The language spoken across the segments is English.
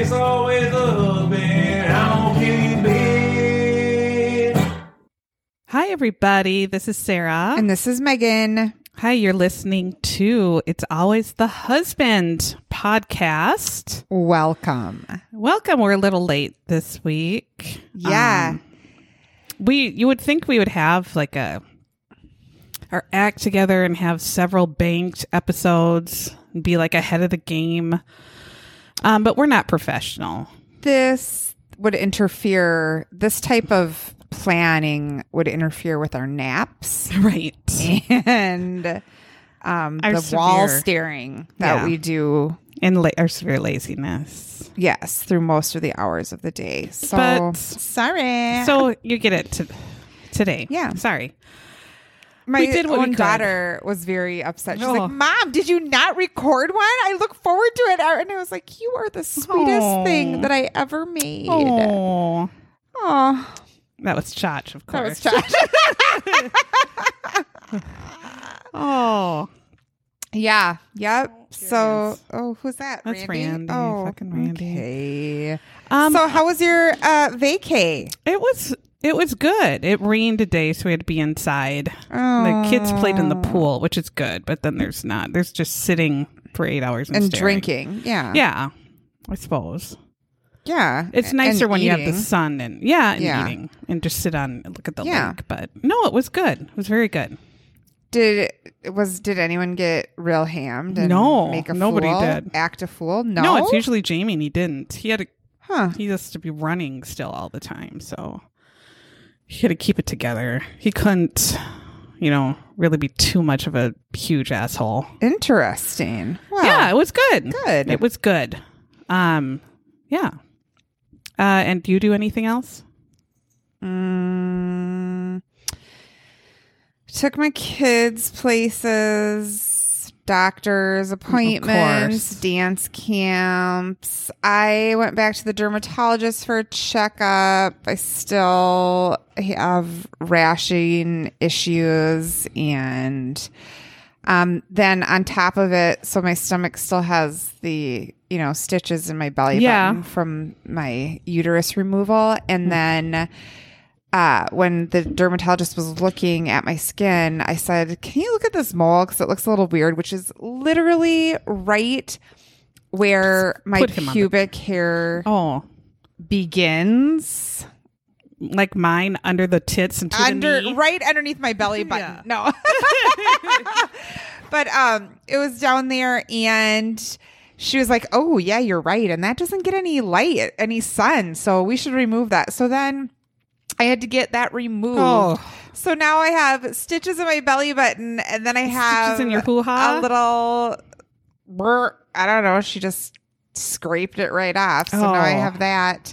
it's always the husband. I don't kill you, babe. Hi, everybody. This is Sarah. And this is Megan. Hi, you're listening to It's Always the Husband podcast. Welcome. Welcome. We're a little late this week. Yeah. Um, we you would think we would have like a our act together and have several banked episodes and be like ahead of the game. Um, but we're not professional. This would interfere, this type of planning would interfere with our naps. Right. and um, Our the wall severe- staring that Yeah. we do, And la- our severe laziness. yes, through most of the hours of the day. So But- sorry. So you get it to, today. Yeah. Sorry. My we did what we own could. daughter was very upset. She's Oh. like, "Mom, did you not record one? I look forward to it." And I was like, "You are the sweetest Oh. thing that I ever made." Oh, Oh, that was Chach, of that course. was Josh. Oh, yeah. Yep. So, oh, who's that? That's Randy. Randy, Oh, fucking Randy. Okay. um, so, how was your uh, vacay? it was it was good. It rained today, so we had to be inside. Oh. The kids played in the pool, which is good, but then there's not. There's just sitting for eight hours and, and drinking. Yeah. Yeah, I suppose Yeah. it's And nicer when you have the sun and yeah, and Yeah. eating and just sit on and look at the Yeah. lake. But no, it was good. It was very good. Did was did anyone get real hammed? And No, make a nobody fool? did. Act a fool? No, No, it's usually Jamie, and he didn't. He had a huh? he has to be running still all the time, so he had to keep it together. He couldn't, you know, really be too much of a huge asshole. Interesting. Well, yeah, it was good. good. It was good. Um, yeah. Uh, and do you do anything else? Mm, took my kids places, doctors, appointments, dance camps. I went back to the dermatologist for a checkup. I still have rashing issues and um, then on top of it, so my stomach still has the you know stitches in my belly Yeah. button from my uterus removal, and then uh, when the dermatologist was looking at my skin, I said, "Can you look at this mole because it looks a little weird?" Which is literally right where my pubic hair Oh, begins. like mine under the tits and under right underneath my belly button. Yeah. No. but um it was down there and she was like, "Oh, yeah, you're right. And that doesn't get any light, any sun. So we should remove that." So then I had to get that removed. Oh. So now I have stitches in my belly button and then I have stitches in your hoo-ha? a little brr, I don't know, she just scraped it right off. So now I Oh. have that.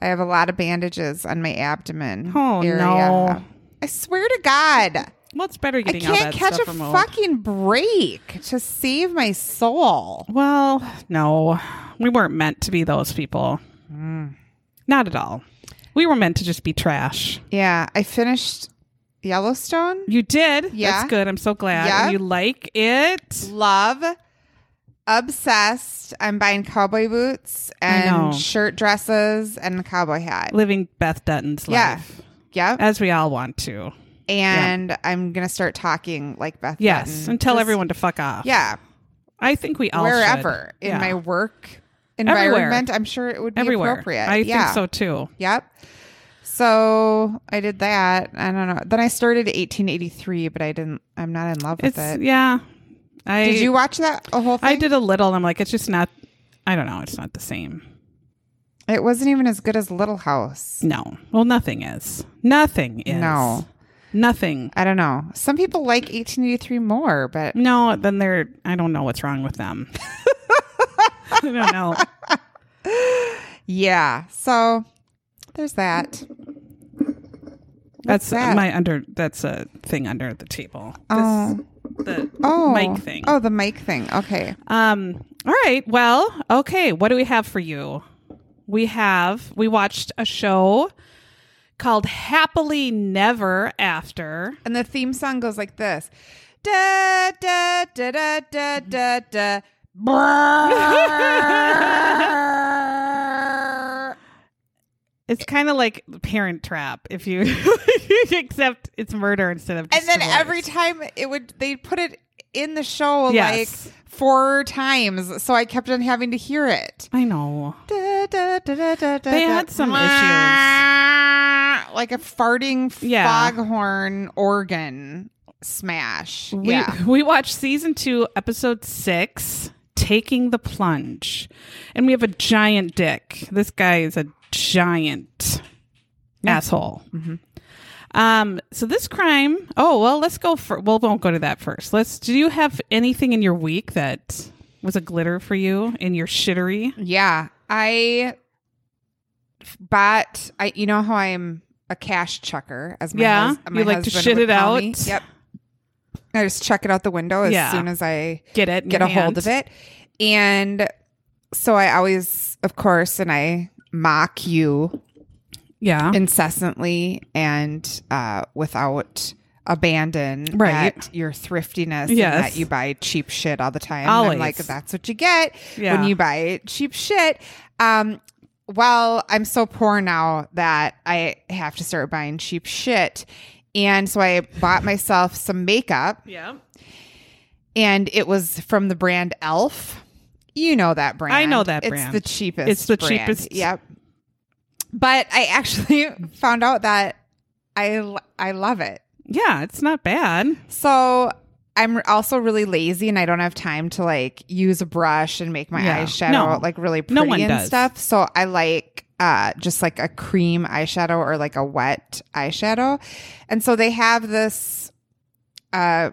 I have a lot of bandages on my abdomen. Oh, area. no. I swear to God, Well, it's better I getting all can't catch a fucking break to save my soul. Well, no, we weren't meant to be those people. Mm. Not at all. We were meant to just be trash. Yeah, I finished Yellowstone. You did. Yeah. That's good. I'm so glad. Yeah. You like it. Love, obsessed. I'm buying cowboy boots and shirt dresses and a cowboy hat. Living Beth Dutton's Yeah. life. Yep. As we all want to. and I'm gonna start talking like Beth. Yes. Dutton. And tell Just- everyone to fuck off. Yeah, I think we all wherever should. in Yeah. my work Everywhere. environment, I'm sure it would be Everywhere. appropriate. I yeah. think so too. Yep. So I did that. I don't know. Then I started 1883, but I didn't. I'm not in love with It's it. yeah. I Did you watch that a whole thing? I did a little and I'm like, it's just not I don't know, it's not the same. It wasn't even as good as Little House. No. Well nothing is. Nothing is. No. Nothing. I don't know. Some people like 1883 more, but No, then they're I don't know what's wrong with them. I don't know. Yeah. So there's that. That's that? my under. That's a thing under the table. This, Oh. the Oh. mic thing. Oh, the mic thing. Okay. Um. All right. Well. Okay. What do we have for you? We have. We watched a show called Happily Never After. And the theme song goes like this. Da da da da da da da. It's kind of like Parent Trap, if you except it's murder instead of. and then divorce. every time it would they put it in the show Yes. like four times, so I kept on having to hear it. I know. Da, da, da, da, da, They da. had some issues, Like a farting Yeah. foghorn organ smash. We yeah. we watched season two, episode six, taking the plunge, and we have a giant dick. This guy is a giant asshole. Mhm. Um. So this crime. Oh well, let's go for. Well, we won't go to that first. Let's. Do you have anything in your week that was a glitter for you in your shittery? Yeah. I bought I you know how I'm a cash chucker as my Yeah, hus- my you like to shit it out? me. Yep. I just chuck it out the window as Yeah. soon as I Get it? get a hold of it. And so I always, of course, and I mock you Yeah. incessantly and uh, without abandon Right. at your thriftiness Yes. and that you buy cheap shit all the time. And I'm like, that's what you get Yeah. when you buy cheap shit. Um, well, I'm so poor now that I have to start buying cheap shit. And so I bought myself some makeup yeah. and it was from the brand Elf. You know that brand. I know that it's brand. It's the cheapest. It's the brand. cheapest. Yep. But I actually found out that I I love it. Yeah. It's not bad. So I'm also really lazy and I don't have time to like use a brush and make my Yeah. eyeshadow No. like really pretty No and does. stuff. So I like uh just like a cream eyeshadow or like a wet eyeshadow. And so they have this uh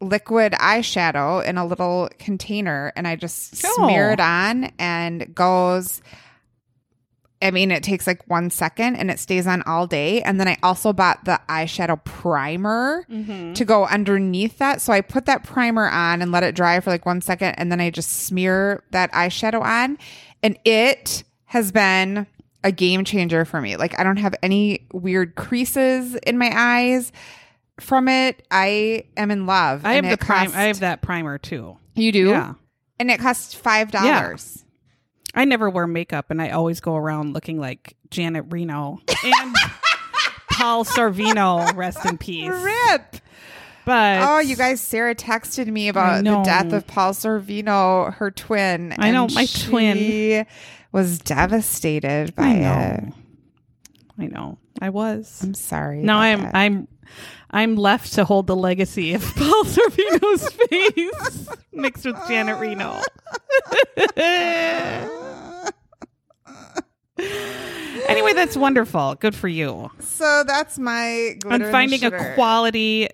liquid eyeshadow in a little container and I just smear Oh. it on and goes I mean, it takes like one second and it stays on all day. And then I also bought the eyeshadow primer Mm-hmm. to go underneath that. So I put that primer on and let it dry for like one second. And then I just smear that eyeshadow on. And it has been a game changer for me. Like, I don't have any weird creases in my eyes from it. I am in love. I have the prime. cost- I have that primer too. You do? Yeah. And it costs $5. I never wear makeup, and I always go around looking like Janet Reno and Paul Sorvino. Rest in peace. Rip. But Oh, you guys, Sarah texted me about the death of Paul Sorvino, her twin. I know, my twin. Was devastated by I it. I know. I was. I'm sorry. Now I'm. that. I'm. I'm left to hold the legacy of Paul Sorvino's face mixed with Janet Reno. anyway, that's wonderful. Good for you. so that's my and finding a quality,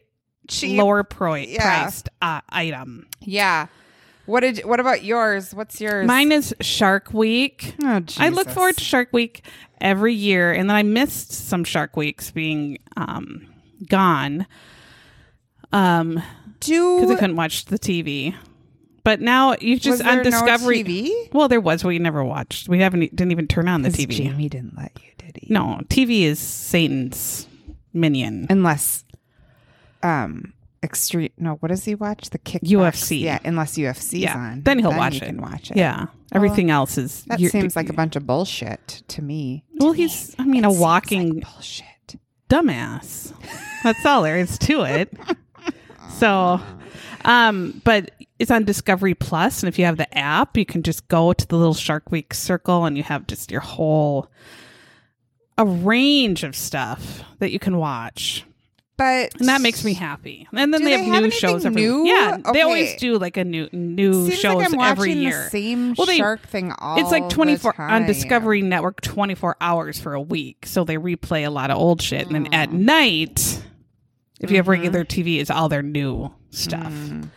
Cheap. lower pro- Yeah. priced uh, item. Yeah. What did? What about yours? What's yours? Mine is Shark Week. Oh, I look forward to Shark Week every year, and then I missed some Shark Weeks being um, gone um, do because I couldn't watch the TV. But now you was just there on Discovery. no TV? Well, there was. We never watched. We haven't didn't even turn on the TV. Jamie didn't let you, did he? No, TV is Satan's minion. unless um extreme. No, what does he watch? The kick UFC. Yeah, unless UFC's yeah, on, then he'll watch you it. Can watch it. Yeah, everything else is. That seems like a bunch of bullshit to me. Well, he's. I mean, a walking like bullshit. dumbass. That's all there is to it. So, um, but it's on Discovery Plus, and if you have the app, you can just go to the little Shark Week circle, and you have just your whole a range of stuff that you can watch, But and that makes me happy. And then they, they have new shows every new? yeah. They always do like a new new Seems shows like every the year. same Well, they- shark thing all. It's like 24 on. Discovery Network 24 hours for a week. So they replay a lot of old shit. And then at night, if you have Mhm. regular TV, it's all their new stuff. Mm.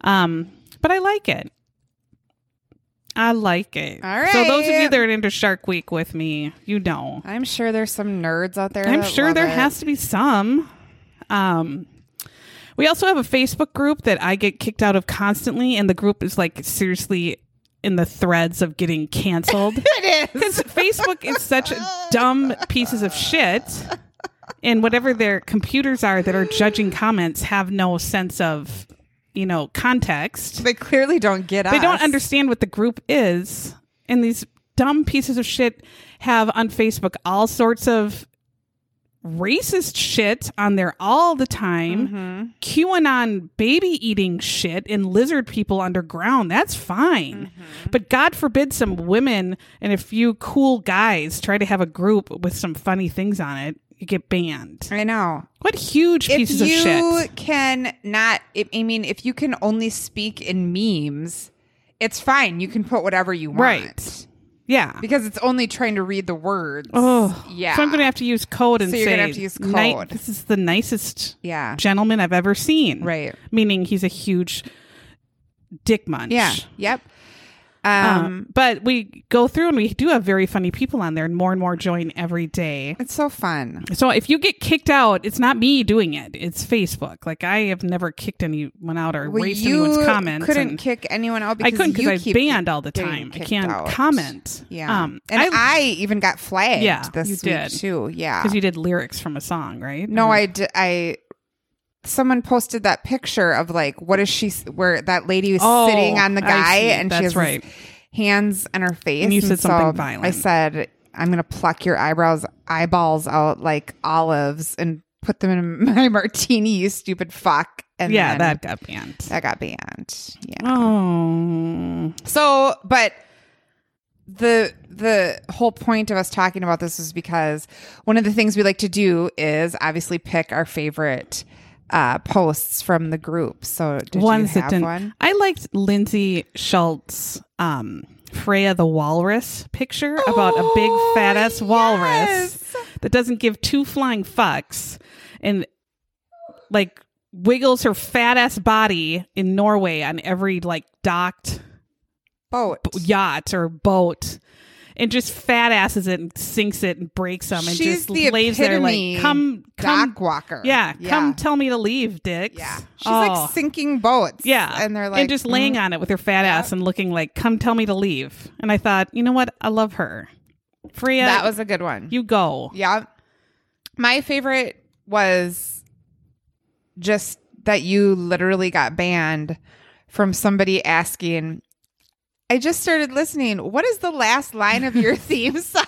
Um, but I like it. I like it. All So those of you that are into Shark Week with me, you know. I'm sure there's some nerds out there. I'm sure there it. has to be some. Um, we also have a Facebook group that I get kicked out of constantly, and the group is like seriously in the threads of getting canceled It is. because Facebook is such dumb pieces of shit, and whatever their computers are that are judging comments have no sense of, you know, context. They clearly don't get us. They don't understand what the group is. And these dumb pieces of shit have on Facebook all sorts of racist shit on there all the time. Mm-hmm. QAnon baby eating shit and lizard people underground. That's fine. Mm-hmm. But God forbid some women and a few cool guys try to have a group with some funny things on it. You get banned. I know. What huge If pieces of you shit. can not, I mean, if you can only speak in memes, it's fine. You can put whatever you want. Right. Yeah. Because it's only trying to read the words. Oh, yeah. So I'm going to have to use code and So say, you're gonna have to use "Ni- code." this is the nicest Yeah. gentleman I've ever seen. Right. Meaning he's a huge dick munch. Yeah. Yep. Um, Um, but we go through and we do have very funny people on there, and more and more join every day. it's so fun. So if you get kicked out, it's not me doing it; it's Facebook. Like I have never kicked anyone out or Well, erased anyone's comments. couldn't kick anyone out Because I couldn't because I banned all the time. I can't out. comment. Yeah. um, and I, even got flagged Yeah, this you week did. too. Yeah. because you did lyrics from a song, right? No, Or- I d- I someone posted that picture of like what is she where that lady was Oh, sitting on the guy and she has right. hands in her face. And you said something so violent. I said I'm gonna pluck your eyebrows eyeballs out like olives and put them in my martini, you stupid fuck. And yeah, that got banned. that got banned. Yeah. Oh, So, but the the whole point of us talking about this is because one of the things we like to do is obviously pick our favorite uh, posts from the group. So, did ones you have one? I liked Lindsay Schultz, um, Freya the walrus picture about a big fat ass walrus yes! that doesn't give two flying fucks and like wiggles her fat ass body in Norway on every like docked Boat. yacht or boat. And just fat asses it and sinks it and breaks them and She's just the lays there like come come Dock walker. yeah, yeah. come tell me to leave, dicks. Yeah. She's Oh. like sinking boats. Yeah. And they're like, and just laying mm, on it with her fat Yeah. ass and looking like, come tell me to leave. And I thought, you know what? I love her. Freya, that was a good one. you go. Yeah. My favorite was just that you literally got banned from somebody asking, I just started listening. What is the last line of your theme song?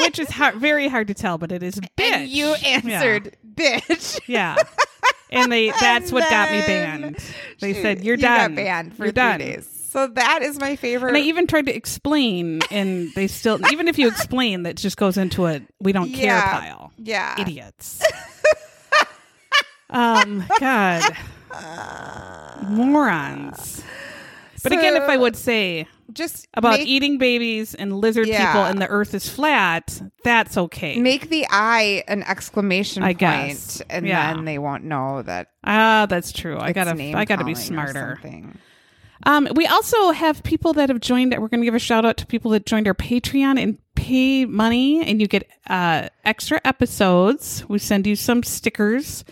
Which is hard, very hard to tell, but it is bitch. And you answered, bitch. Yeah. yeah. And they that's And what got me banned. They She- said, You're you done. Got banned for You're done. days. So that is my favorite. And I even tried to explain, and they still, even if you explain, that just goes into a we don't care pile. yeah. Idiots. um, God. Morons. But again, if I would say just about make, eating babies and lizard Yeah. people and the earth is flat, that's okay. make the I an exclamation I point, guess. and Yeah. then they won't know that Ah, that's true. I gotta, I gotta be smarter. Um, we also have people that have joined. We're going to give a shout out to people that joined our Patreon and pay money, and you get uh, extra episodes. We send you some stickers,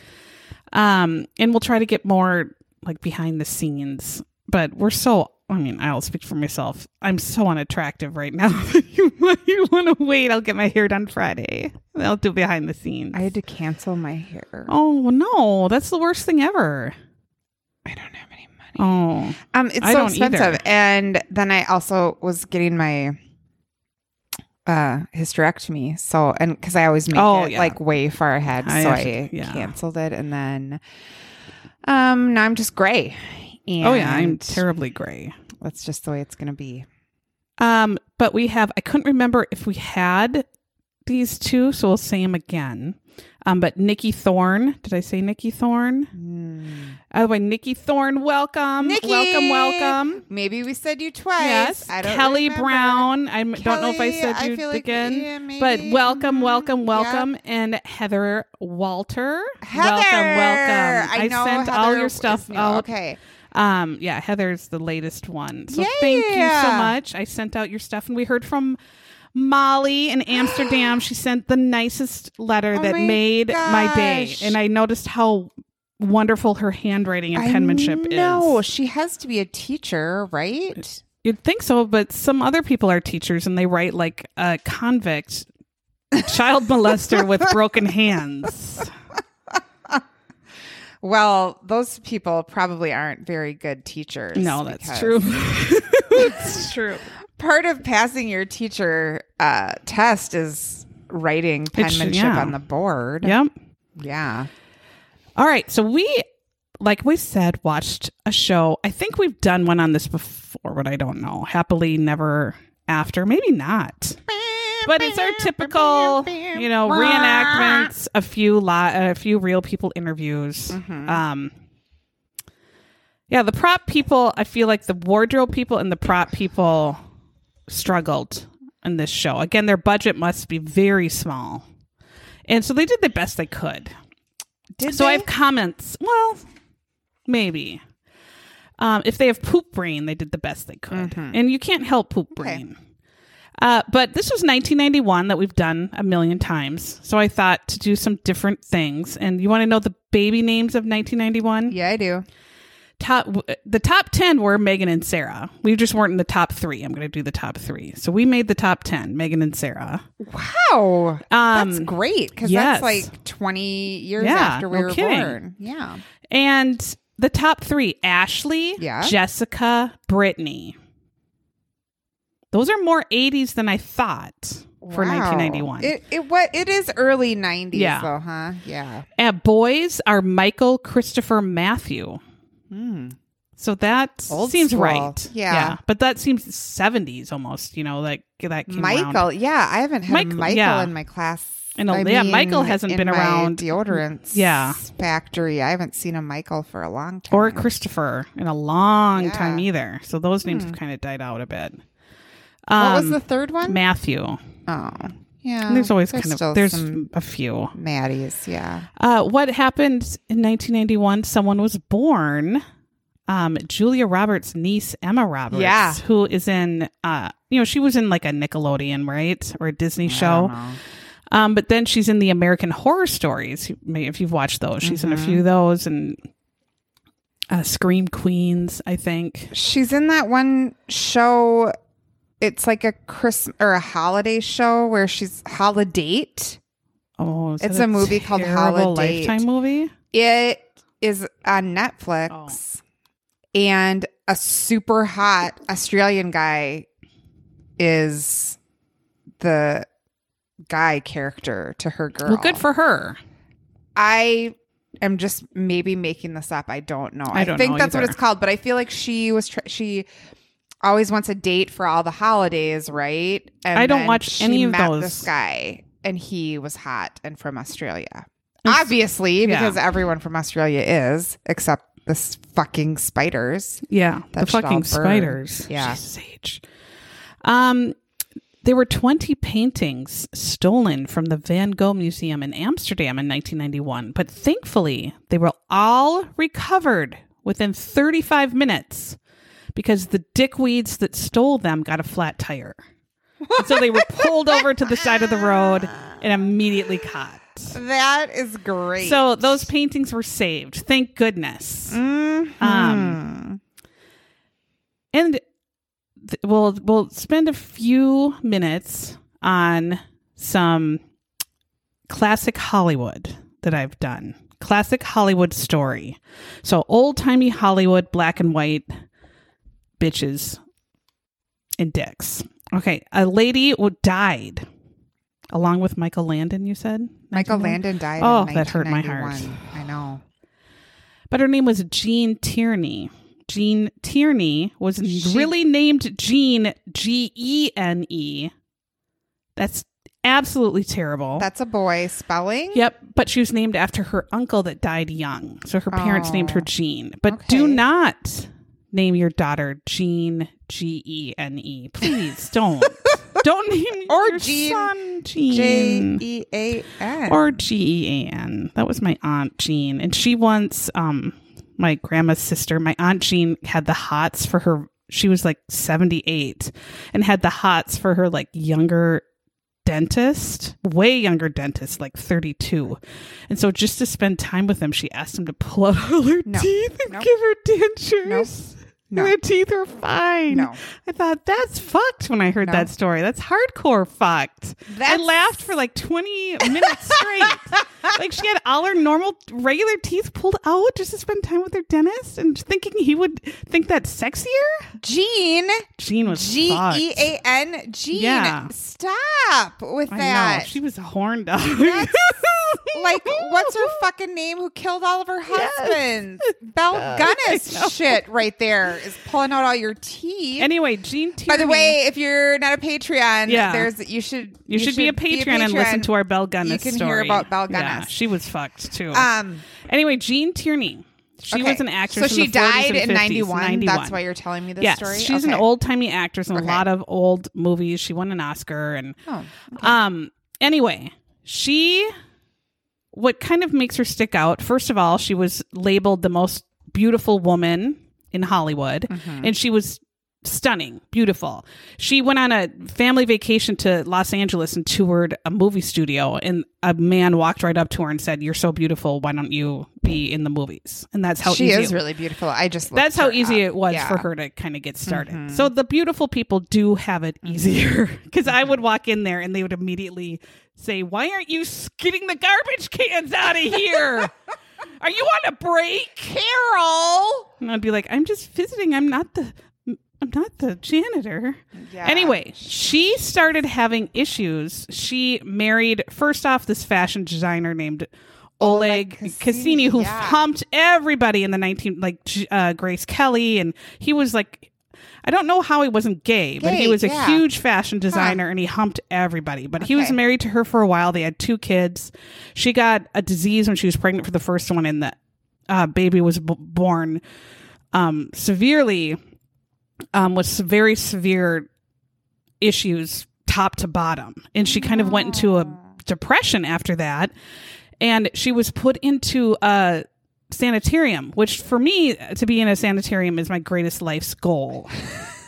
um, and we'll try to get more like behind the scenes. But we're so. I mean, I'll speak for myself. I'm so unattractive right now. you you want to wait? I'll get my hair done Friday. I'll do behind the scenes. I had to cancel my hair. oh no, that's the worst thing ever. I don't have any money. Oh, Um, it's I so expensive. either. And then I also was getting my uh hysterectomy. So and because I always make Oh, it yeah. like way far ahead, I so have I yeah. canceled it, and then um now I'm just gray. And oh yeah, I'm terribly gray. That's just the way it's gonna be. Um, but we have, I couldn't remember if we had these two, so we'll say them again. Um, but Nikki Thorne, did I say Nikki Thorne? Oh, by Nikki Thorne, welcome. Nikki! Welcome, welcome. Maybe we said you twice. Yes, I don't Kelly remember. Brown. I don't know if I said I you feel like, again, yeah, but welcome, Mhm. welcome, Yep. welcome, and Heather Walter. Heather, welcome, welcome. I, know sent Heather all your stuff out Okay. Um, yeah, Heather's the latest one. So thank you so much. I sent out your stuff, and we heard from Molly in Amsterdam. she sent the nicest letter Oh that my made my day, and I noticed how wonderful her handwriting and penmanship is. No, is. she has to be a teacher, right? You'd think so, but some other people are teachers, and they write like a convict. Child molester with broken hands. Well, those people probably aren't very good teachers. No, that's true. it's true. Part of passing your teacher uh, test is writing penmanship yeah. on the board. Yep. Yeah. All right. So we, like we said, watched a show. I think we've done one on this before, but I don't know. Happily Never After. Maybe not. But it's our typical, you know, reenactments, a few li- a few real people interviews. Um Yeah, the prop people, I feel like the wardrobe people and the prop people struggled in this show. Again, their budget must be very small. And so they did the best they could. Did So I have comments. Well, maybe. Um, if they have poop brain, they did the best they could, and you can't help poop brain. Uh, but this was 1991 that we've done a million times, so I thought to do some different things. And you want to know the baby names of 1991? Yeah, I do. Top the top 10 were Megan and Sarah. We just weren't in the top three. I'm going to do the top three. So we made the top 10, Megan and Sarah. Wow. Um, that's great because yes. that's like 20 years Yeah, after we no were kidding. born. Yeah. And the top three Ashley, Yeah. Jessica, Brittany. Those are more 80s than I thought for Wow. 1991. It, it what it is early 90s Yeah. though, huh? Yeah. At boys are Michael, Christopher, Matthew. Hmm. So that Old seems school. right. Yeah. yeah. But that seems 70s almost, you know, like that came Michael, around. yeah, I haven't had Michael- Michael, yeah. in my class. I know, I yeah, mean, Michael hasn't been around. Deodorants, Yeah. factory. I haven't seen a Michael for a long time. Or Christopher in a long time either. So those names have kind of died out a bit. What was Um, the third one? Matthew. oh, yeah. And there's always kind still of there's a few. Maddies. Yeah. Uh, what happened in 1991? Someone was born. Um, Julia Roberts' niece Emma Roberts, Yeah. who is in, uh, you know, she was in like a Nickelodeon, right, or a Disney I show. Um, but then she's in the American Horror Stories. If you've watched those, she's in a Mm-hmm. few of those, and uh, Scream Queens, I think. She's in that one show. It's like a Christmas or a holiday show where she's holiday. Oh, It's that a movie called Holiday. Lifetime movie. It is on Netflix, oh. and a super hot Australian guy is the guy character to her girl. Well, good for her. I am just maybe making this up. I don't know. I don't think know that's what it's called, but I feel like she was tr- she always wants a date for all the holidays, right? And I don't watch any of met those. This guy, and he was hot and from Australia, It's- obviously, yeah. because everyone from Australia is, except this fucking spiders. Yeah, That the fucking spiders. Yeah. Jesus Um, there were 20 paintings stolen from the Van Gogh Museum in Amsterdam in 1991, but thankfully they were all recovered within 35 minutes because the dickweeds that stole them got a flat tire. And so they were pulled over to the side of the road and immediately caught. That is great. So those paintings were saved. Thank goodness. Mhm. Um, and th- we'll we'll spend a few minutes on some classic Hollywood that I've done. Classic Hollywood story. So old timey Hollywood, black and white bitches and dicks. Okay, a lady died along with Michael Landon. You said Michael Landon died. Oh, that hurt my heart. I know. but her name was Gene Tierney. Gene Tierney was She- really named Gene G E N E. That's absolutely terrible. That's a boy spelling. yep, but she was named after her uncle that died young. So her parents Oh. named her oh, Gene. But do not name your daughter Gene G E N E. Please don't. don't name Or your Jean, son J Jean E A N. or G E A N. That was my aunt Jean, and she once, um, my grandma's sister, my aunt Jean had the hots for her. She was like 78 and had the hots for her like younger dentist, way younger dentist, like 32. And so just to spend time with him, she asked him to pull out all her No. teeth and Nope. give her dentures. No. Teeth are fine. No. I thought that's fucked when I heard No. that story. That's hardcore fucked. I laughed for like 20 minutes straight. like she had all her normal regular teeth pulled out just to spend time with her dentist and thinking he would think that sexier. Jean, Jean was G. E A N, Jean. Yeah. Stop with I that. know. She was a horn dog. Like, what's her fucking name who killed all of her Yes. husbands? Belle I know. Gunness shit right there is pulling out all your teeth. Anyway, Gene Tierney. By the way, if you're not a Patreon, Yeah. there's you should you, should, be a Patreon and listen to our Belle Gunness You can story. hear about Bell Belle Yeah, she was fucked too. Um, anyway, Gene Tierney. She okay. was an actress. So in she the 40s died in 50s, 91. 91. That's why you're telling me this yes, story. she's an old timey actress in Okay. a lot of old movies. She won an Oscar and Oh, um anyway, she what kind of makes her stick out, first of all, she was labeled the most beautiful woman in Hollywood Mm-hmm. and she was stunning, beautiful. She went on a family vacation to Los Angeles and toured a movie studio and a man walked right up to her and said, "You're so beautiful, why don't you be in the movies?" And that's how she easy is it- really beautiful. I just that's how easy up. it was Yeah. for her to kind of get started. Mhm. So the beautiful people do have it Mm-hmm. easier because I would walk in there and they would immediately say, "Why aren't you getting the garbage cans out of here? Are you on a break?" Carol. And I'd be like, "I'm just visiting. I'm not the." I'm not the janitor. Yeah. Anyway, she started having issues. She married first off this fashion designer named Oleg Oleg Cassini, Cassini, who yeah. humped everybody in the 19 like uh, Grace Kelly and he was like I don't know how he wasn't gay, but he was a yeah. huge fashion designer and he humped everybody. But he was married to her for a while. They had two kids. She got a disease when she was pregnant for the first one and the uh, baby was b- born um, severely um, with very severe issues top to bottom. And she kind of went into a depression after that. And she was put into a sanitarium, which for me to be in a sanitarium is my greatest life's goal.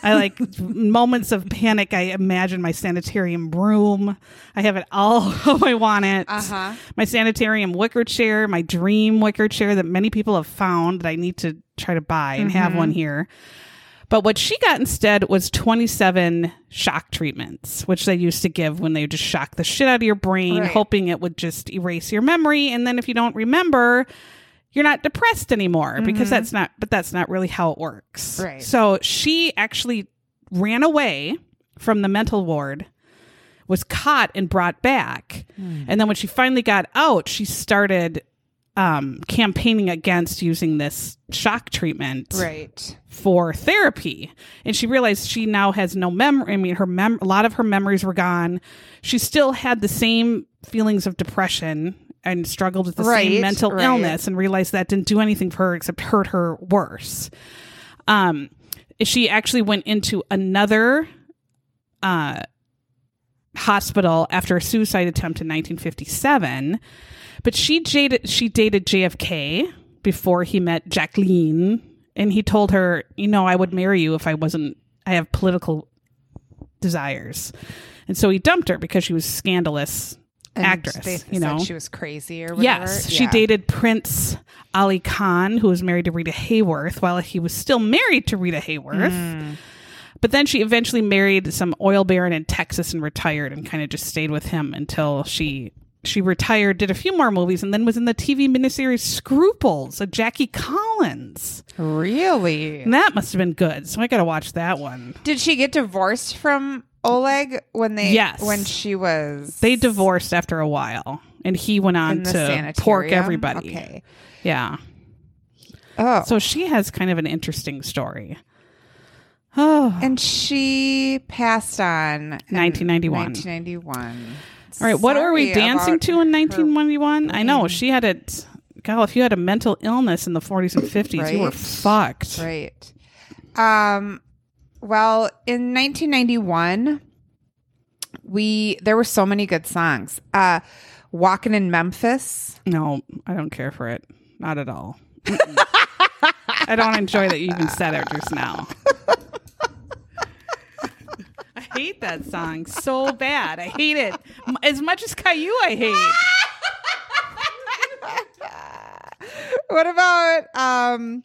I like moments of panic. I imagine my sanitarium room. I have it all how I want it. Uh huh. My sanitarium wicker chair, my dream wicker chair that many people have found that I need to try to buy and have one here. But what she got instead was 27 shock treatments, which they used to give when they just shock the shit out of your brain, Right. hoping it would just erase your memory. And then if you don't remember, you're not depressed anymore because that's not, but that's not really how it works. Right. So she actually ran away from the mental ward, was caught and brought back. And then when she finally got out, she started um, campaigning against using this shock treatment Right. for therapy and she realized she now has no memory i mean her mem- a lot of her memories were gone she still had the same feelings of depression and struggled with the Right, same mental right. illness and realized that didn't do anything for her except hurt her worse um she actually went into another uh hospital after a suicide attempt in 1957 but she dated she dated JFK before he met Jacqueline and he told her, "You know, I would marry you if I wasn't I have political desires." And so he dumped her because she was scandalous And actress, you know. she was crazy or whatever. Yes, she Yeah. dated Prince Aly Khan, who was married to Rita Hayworth, while he was still married to Rita Hayworth. Mm. But then she eventually married some oil baron in Texas and retired, and kind of just stayed with him until she she retired, did a few more movies, and then was in the TV miniseries Scruples, a Jackie Collins. Really? And that must have been good. So I got to watch that one. Did she get divorced from Oleg when they? Yes. When she was. They divorced after a while, and he went on to pork everybody. Okay. Yeah. Oh. So she has kind of an interesting story. Oh, and she passed on 1991. 1991. all right. What were we dancing to in 1991? I know she had it. God, if you had a mental illness in the 40s and 50s, you were fucked. Right. Um well, in 1991 we there were so many good songs. Uh Walking in Memphis. No, I don't care for it. Not at all. I don't enjoy that you even said it just now. I hate that song so bad. I hate it as much as Caillou. I hate. What about um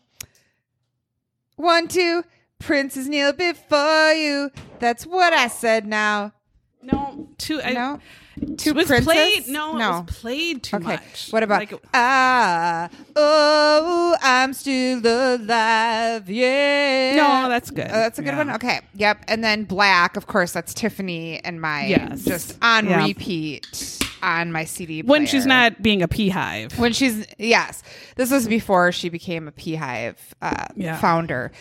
one, two, Princess kneel before you. That's what I said now. No, too. I, No? It was Princess? played. No, it No. was played too Okay. much. What about Like, ah oh I'm still alive, yeah. no, that's good. Oh, that's a good Yeah. one. Okay. Yep. And then black, of course, that's Tiffany and my Yes. just on Yeah. repeat on my CD when she's not being a beehive. when she's yes. This was before she became a Beehive uh, Yeah. founder.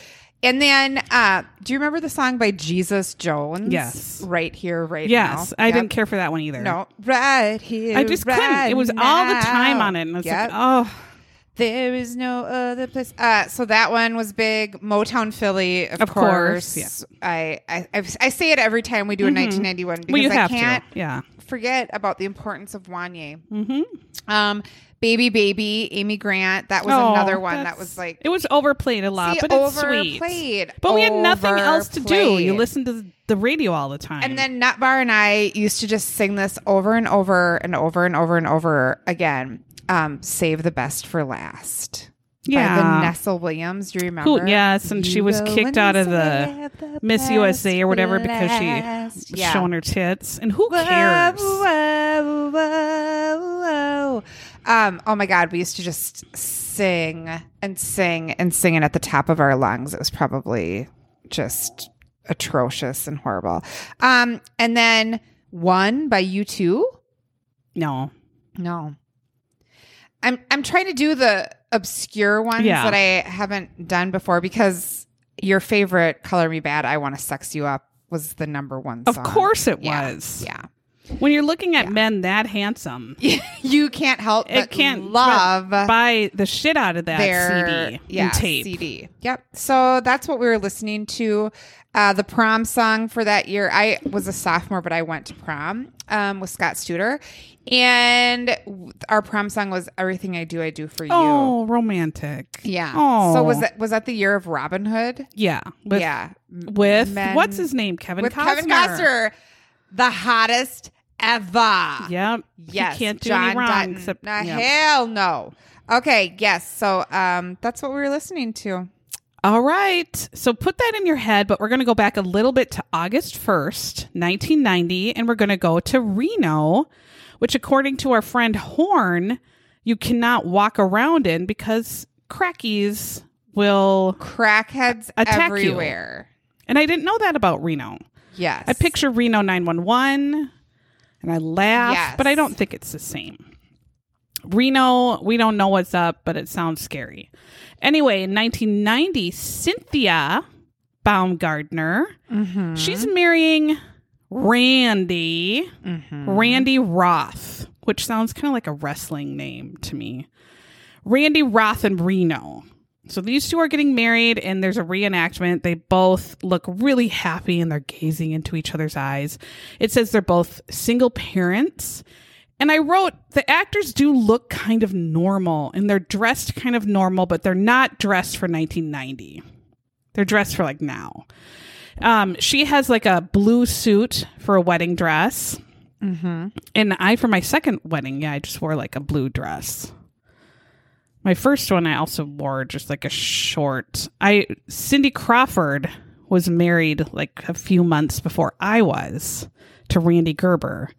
And then, uh, do you remember the song by Jesus Jones? Yes. Right here, right now. yes, I Yep. didn't care for that one either. No, right here. I just couldn't. It was all the time on it, and it's Yep. like, oh, There is no other place. Uh, so that one was big. Motown Philly, of, Of course, yeah. I, I I I say it every time we do a 1991 because well, I can't to. Yeah. forget about the importance of Wanya. Mm-hmm. Um, Baby Baby, Amy Grant. That was Oh, another one that was like it was overplayed a lot, See, but it's sweet. overplayed. But we had nothing else to do. You Overplayed. listened to the radio all the time. And then Nutbar and I used to just sing this over and over and over and over and over again. Um, Save the best for last. By yeah, Vanessa Williams. Do you remember? Who- yes, and she was kicked out of the the Miss USA or whatever for because she last. was Yeah. showing her tits. And who Whoa, cares? whoa, whoa, whoa. Um, oh my God, we used to just sing and sing and sing it at the top of our lungs. It was probably just atrocious and horrible. Um, and then one by U2. No. No. I'm I'm trying to do the obscure ones Yeah. that I haven't done before because your favorite Color Me Badd, I Want to Sex You Up was the number one Of course it Yeah. was. Yeah. When you're looking at men that handsome, you can't help but it can't love buy the shit out of that their CD yeah, and tape. CD. Yep. So that's what we were listening to. Uh, the prom song for that year. I was a sophomore, but I went to prom um, with Scott Studer, and our prom song was "Everything I Do, I Do for You." Oh, romantic. Yeah. Oh. So was that was that the year of Robin Hood? Yeah. With, yeah. With men- what's his name? Kevin with Costner. Kevin Costner, the hottest ever. Yep. Yes. He can't do John any wrong Dutton. except Nah, yep. hell no. Okay. Yes. So um, that's what we were listening to. All right. So put that in your head, but we're going to go back a little bit to August 1st, 1990, and we're going to go to Reno, which, according to our friend Horn, you cannot walk around in because crackies will. Crackheads Attack you. everywhere. And I didn't know that about Reno. Yes. I picture Reno 911 and I laugh, Yes. but I don't think it's the same. Reno, we don't know what's up, but it sounds scary. Anyway, in 1990, Cynthia Baumgartner, Mm-hmm. she's marrying Randy, Mm-hmm. Randy Roth, which sounds kind of like a wrestling name to me. Randy Roth and Reno. So these two are getting married, and there's a reenactment. They both look really happy and they're gazing into each other's eyes. It says they're both single parents. And I wrote the actors do look kind of normal and they're dressed kind of normal, but they're not dressed for 1990. They're dressed for like now. Um, she has like a blue suit for a wedding dress. Mm-hmm. And I, for my second wedding, yeah, I just wore like a blue dress. My first one, I also wore just like a short. I Cindy Crawford was married like a few months before I was to Rande Gerber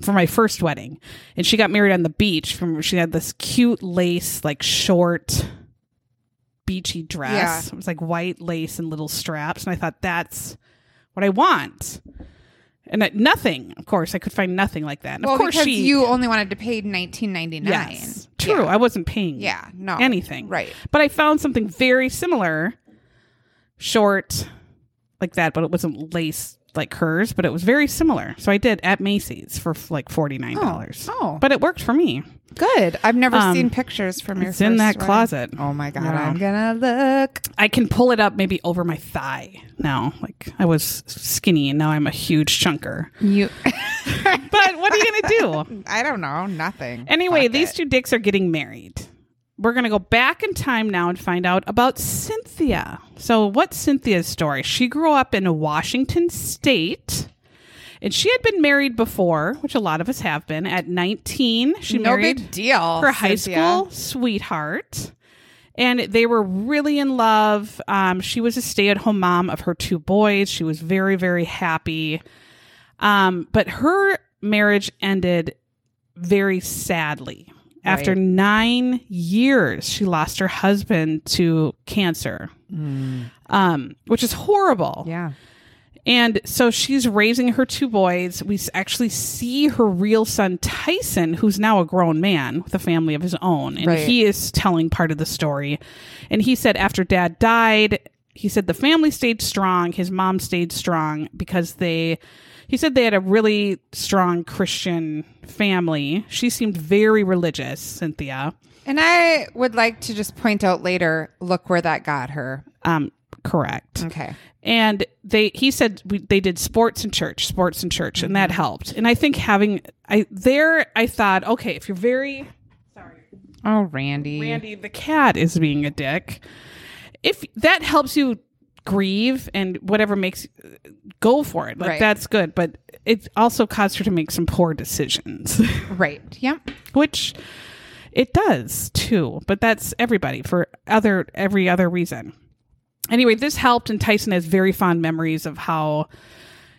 for my first wedding, and she got married on the beach. From she had this cute lace, like short, beachy dress. Yeah. It was like white lace and little straps, and I thought that's what I want. And I, nothing, of course, I could find nothing like that. And Well, of course, because she you only wanted to pay nineteen ninety nine. Yes, true. I wasn't paying Yeah. No. anything. Right. But I found something very similar, short, like that, but it wasn't lace like hers, but it was very similar. So I did at Macy's for like forty nine dollars. Oh, oh. But it worked for me. Good. I've never Um, seen pictures from your. It's in that wedding. closet. Oh my god! Yeah. I'm gonna look. I can pull it up maybe over my thigh now. Like I was skinny and now I'm a huge chunker. You. But what are you gonna do? I don't know. Nothing. Anyway, Fuck these it. two dicks are getting married. we're going to go back in time now and find out about Cynthia. So, what's Cynthia's story? She grew up in Washington State. And she had been married before, which a lot of us have been. At 19, she no married big deal. her high Cynthia. school sweetheart. And they were really in love. Um, she was a stay at home mom of her two boys. She was very, very happy. Um, but her marriage ended very sadly. After Right. nine years, she lost her husband to cancer, um, which is horrible. Yeah. And so she's raising her two boys. We actually see her real son, Tyson, who's now a grown man with a family of his own. And Right. he is telling part of the story. And he said after dad died, he said the family stayed strong. His mom stayed strong because they, he said they had a really strong Christian family. She seemed very religious, Cynthia. And I would like to just point out later, look where that got her. Um, correct. Okay. and they he said we, they did sports and church sports and church and that mm-hmm. helped and i think having i there i thought okay if you're very sorry Oh, Randy. randy the cat is being a dick if that helps you grieve and whatever makes go for it like Right. that's good but it also caused her to make some poor decisions Right. Yep. which it does too but that's everybody for other every other reason anyway this helped and tyson has very fond memories of how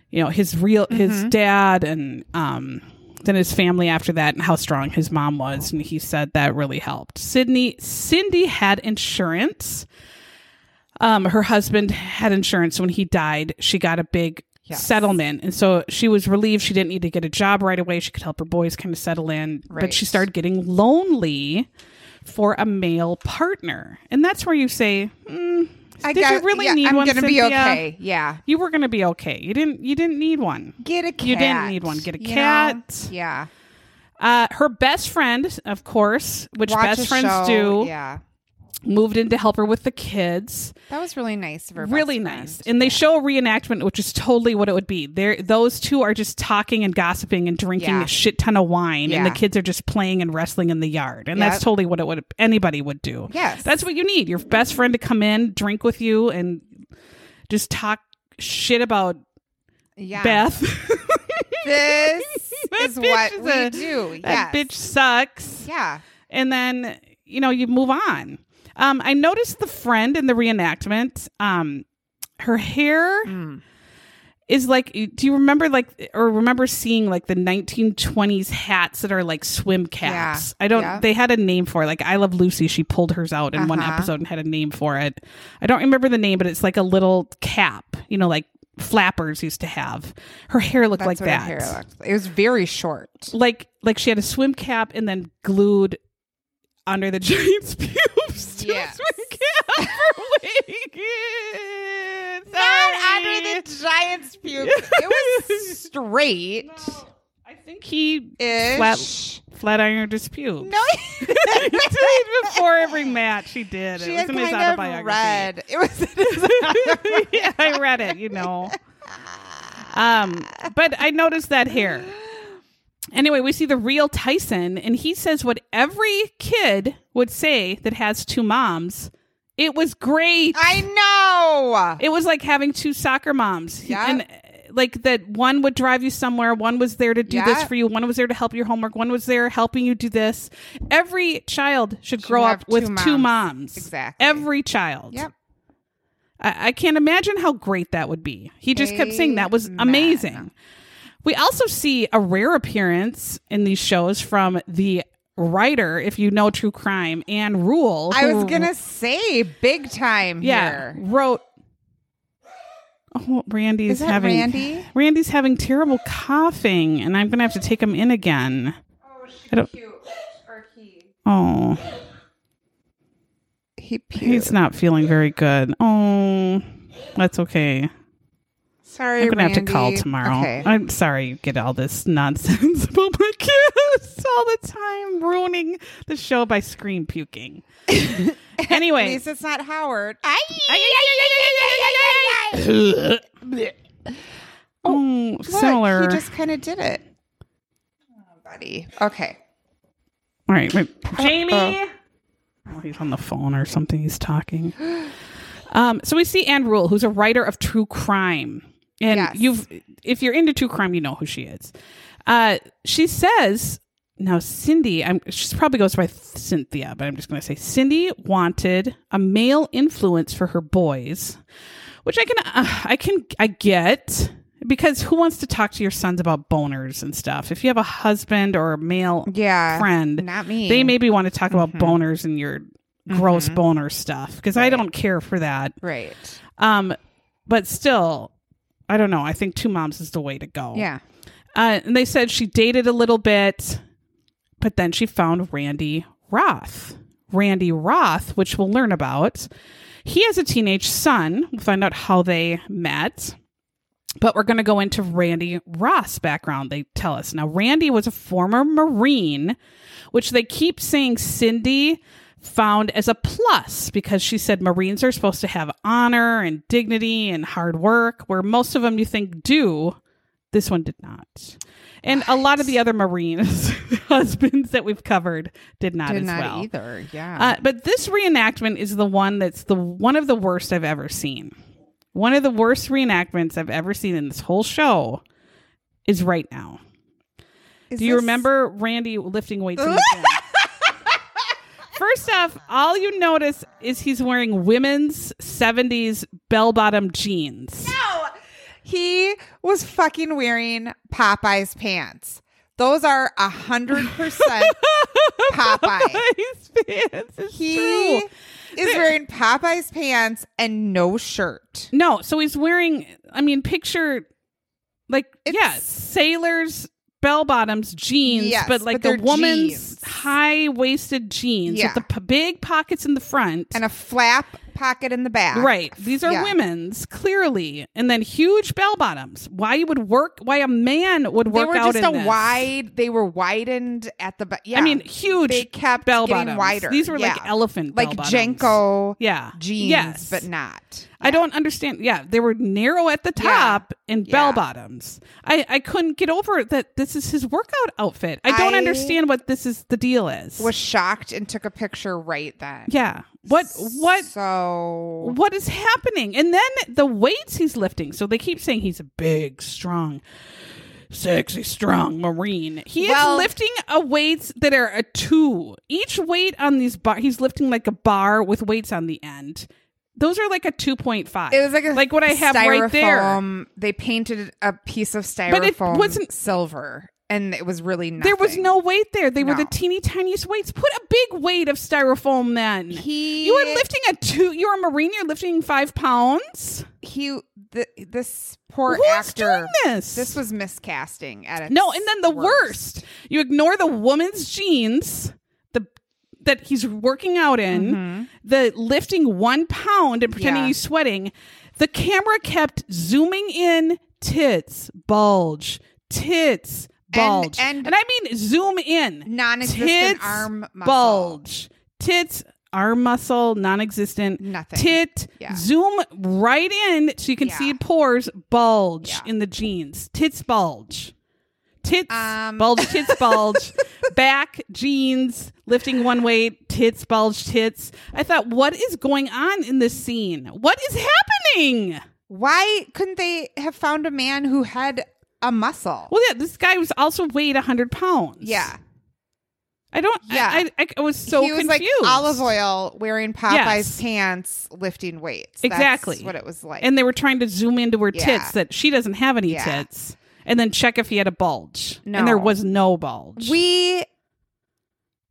you know his real his dad and um then his family after that and how strong his mom was and he said that really helped. Sydney cindy had insurance. Um her husband had insurance. When he died she got a big Yes. settlement and so she was relieved. She didn't need to get a job right away. She could help her boys kind of settle in. But she started getting lonely for a male partner. And that's where you say mm, I did got, you really yeah, need I'm one gonna be okay. Yeah. you were gonna be okay you didn't you didn't need one Get a cat. You didn't need one. Get a You know? cat. Yeah. uh her best friend of course which Watch best friends show. do Yeah. Moved in to help her with the kids That was really nice of her. really nice and they show a reenactment which is totally what it would be there those two are just talking and gossiping and drinking Yeah. a shit ton of wine and the kids are just playing and wrestling in the yard and that's totally what it would anybody would do Yes. that's what you need your best friend to come in drink with you and just talk shit about yeah. beth This is what we a- do. that bitch sucks Yeah. and then you know you move on um i noticed the friend in the reenactment um her hair Mm. is like do you remember like or remember seeing like the 1920s hats that are like swim caps Yeah, i don't yeah. they had a name for it like i love lucy she pulled hers out in one Uh-huh. episode and had a name for it i don't remember the name but it's like a little cap you know like flappers used to have her hair looked That's like that her hair looked like. It was very short. like like she had a swim cap and then glued under the giant's pubes to Yes. a swim for wicked. Not Sorry. under the giant's pubes. It was straight. I think he Ish. flat flat ironed his pubes. No, he did before every match. He did. she it had was in his autobiography. red. It was. yeah, I read it. You know. Um, but I noticed that hair. Anyway, we see the real Tyson, and he says what every kid would say that has two moms. It was great. I know. It was like having two soccer moms. Yeah. And uh, like that one would drive you somewhere, one was there to do this for you, one was there to help your homework, one was there helping you do this. Every child should Should grow up with two two moms. moms. Exactly. Every child. Yep. I, I can't imagine how great that would be. He just kept saying that was Amen. amazing. We also see a rare appearance in these shows from the writer, if you know true crime, Ann Rule. I was gonna say big time yeah, here. wrote. Oh, Randy's Is that having Randy? Randy's having terrible coughing, and I'm gonna have to take him in again. Oh, I don't- cute. Or he. Oh, He he's not feeling very good. Oh, that's okay. Sorry, I'm gonna have to call tomorrow. Okay. I'm sorry you get all this nonsense about my kids all the time, ruining the show by scream puking. anyway, At least it's not Howard. oh, similar. He just kind of did it. Oh, buddy. Okay. all right, wait. Jamie. Uh-oh. Oh, he's on the phone or something. He's talking. Um, so we see Ann Rule, who's a writer of true crime, and Yes. you've if you're into true crime, you know who she is. Uh, she says now Cindy. I'm she probably goes by Cynthia, but I'm just going to say Cindy wanted a male influence for her boys, which I can uh, I can I get because who wants to talk to your sons about boners and stuff? If you have a husband or a male Yeah. friend, Not me. they maybe want to talk about Mhm. boners and your gross Mhm. boner stuff because I don't care for that. Right. Um, but still, I don't know. I think two moms is the way to go. Yeah. Uh, and they said she dated a little bit, but then she found Randy Roth. Randy Roth, which we'll learn about. He has a teenage son. We'll find out how they met. But we're going to go into Randy Roth's background. They tell us. Now, Randy was a former Marine, which they keep saying Cindy found as a plus because she said Marines are supposed to have honor and dignity and hard work, where most of them you think do. This one did not. And a lot of the other Marines husbands that we've covered did not Did as not well. either. Yeah. Uh, but this reenactment is the one that's the one of the worst I've ever seen. One of the worst reenactments I've ever seen in this whole show is right now. Is Do you this- remember Randy lifting weights in the gym? First off, all you notice is he's wearing women's 70s bell bottom jeans. No. He was fucking wearing Popeye's pants. Those are a hundred percent Popeye's pants He true. is wearing Popeye's pants and no shirt. No, so he's wearing. I mean, picture like It's- yeah, sailors bell bottoms jeans, Yes, but like but a woman's jeans. High waisted jeans Yeah. with the p- big pockets in the front. And a flap pocket in the back. Right. These are Yeah. women's, clearly. And then huge bell bottoms. Why you would work, why a man would They work were out just in a this. wide. They were widened at the. back. Yeah, I mean, huge they kept bell bottoms. wider. These were Yeah. like elephant like. JNCO Yeah. jeans, Yes. but not. I don't understand. Yeah, they were narrow at the Yeah. top and bell Yeah. bottoms. I, I couldn't get over that this is his workout outfit. I don't I understand what this is the deal is. Was shocked and took a picture right then. yeah. What what So what is happening? And then the weights he's lifting. So they keep saying he's a big, strong, sexy, strong Marine. He Well- is lifting a weights that are a two. Each weight on these bar, he's lifting like a bar with weights on the end. Those are like a two point five. it was like a like what I have right there. They painted a piece of styrofoam, But it wasn't- silver, and it was really nothing. There was no weight there. They were the teeny tiniest weights. Put a big weight of styrofoam then. He you were lifting a two. You're a Marine. You're lifting five pounds. he the, this poor Who's actor. doing this? This was miscasting at its No, and then the worst. You ignore the woman's jeans, the that he's working out in, Mm-hmm. the lifting one pound and pretending Yeah. he's sweating. The camera kept zooming in, tits, bulge, tits, bulge, and- I mean zoom in, Non-existent tits, arm muscle. bulge, tits. Arm muscle, non-existent. Nothing. Tit. Yeah. Zoom right in so you can Yeah. see pores bulge Yeah. in the jeans. Tits bulge. Tits Um. bulge, tits bulge, back jeans, lifting one weight, tits bulge, tits. I thought, what is going on in this scene? What is happening? Why couldn't they have found a man who had a muscle? Well, yeah, this guy was also weighed hundred pounds. yeah, I don't. Yeah. I, I, I was so he was confused. like Olive Oyl, wearing Popeye's Yes. pants, lifting weights. Exactly. That's what it was like. and they were trying to zoom into her Yeah. tits that she doesn't have any Yeah. tits, and then check if he had a bulge. No. and there was no bulge. we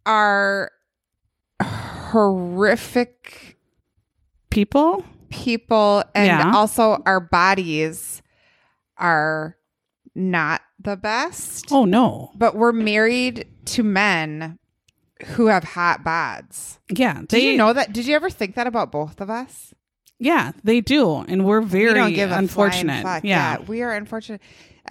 are horrific people. people, and Yeah. also our bodies are not the best. Oh no. But we're married to men who have hot bods. Yeah, Did you know that? Did you ever think that about both of us? Yeah, they do, and we're very we don't give a unfortunate. fuck. Yeah. we are unfortunate.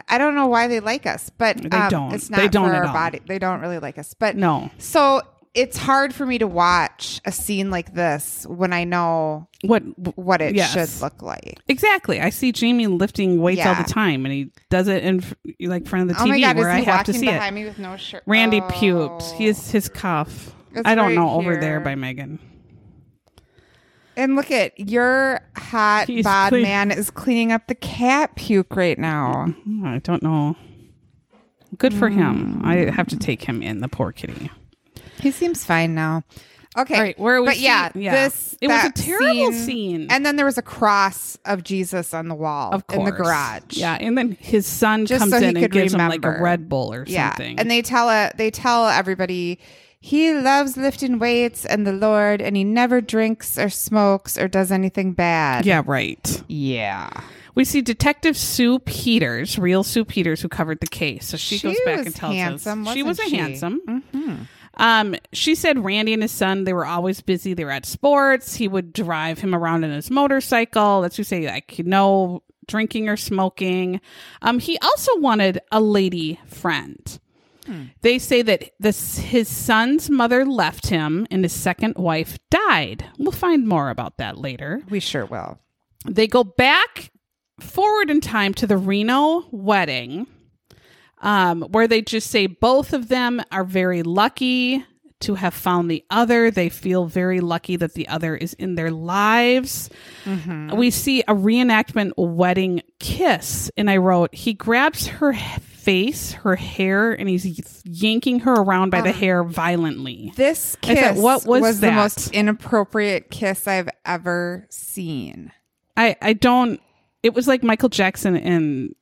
I don't know why they like us, but They um, don't. It's They not don't for at our all. body. They don't really like us. But no, so it's hard for me to watch a scene like this when I know what what it Yes. should look like. exactly? I see Jamie lifting weights all the time, and he does it in like front of the oh TV god, where I have to see behind it. me with no shirt? Randy Oh. He is his cuff. It's I don't know over there by Megan. And look at your hot He's bod man is cleaning up the cat puke right now. Hmm, I don't know. Good for him. I have to take him in, the poor kitty. He seems fine now. Okay, All right, where we but yeah, yeah. this It was a terrible scene. and then there was a cross of Jesus on the wall Of course. in the garage. Yeah, and then his son Just comes so in and gives him like a. Red Bull or yeah, something. and they tell uh, they tell everybody he loves lifting weights and the Lord, and he never drinks or smokes or does anything bad. yeah, right. yeah. We see Detective Sue Peters, real Sue Peters, who covered the case. So she, She goes back and tells us she was a she? handsome. Um, she said Randy and his son they were always busy. They were at sports. He would drive him around in his motorcycle. Let's just say like no drinking or smoking. Um, he also wanted a lady friend. They say that this his son's mother left him and his second wife died. We'll find more about that later We sure will. they go back forward in time to the Reno wedding, um, where they just say both of them are very lucky to have found the other. They feel very lucky that the other is in their lives. We see a reenactment wedding kiss, and I wrote, he grabs her face, her hair, and he's yanking her around by the hair violently. This kiss thought, what was the most inappropriate kiss I've ever seen. I I don't. It was like Michael Jackson and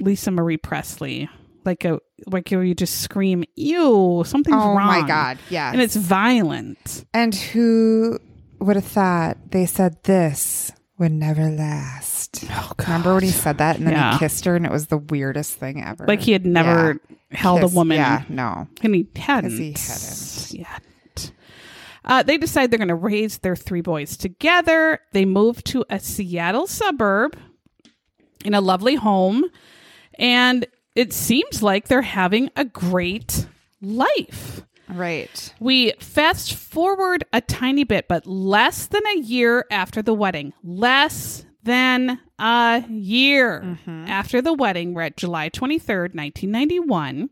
Lisa Marie Presley, like a like where you just scream, "Ew, something's oh wrong." Oh my god, yeah. And it's violent. and who would have thought they said this would never last? Oh god! Remember when he said that and then Yeah. he kissed her and it was the weirdest thing ever. Like he had never held Kiss- a woman, Yeah, no. and he hadn't. he hadn't. Hadn't. Uh, they decide they're going to raise their three boys together. They move to a Seattle suburb in a lovely home, and it seems like they're having a great life. Right. We fast forward a tiny bit, but less than a year after the wedding. Less than a year after the wedding. We're at July 23rd, 1991.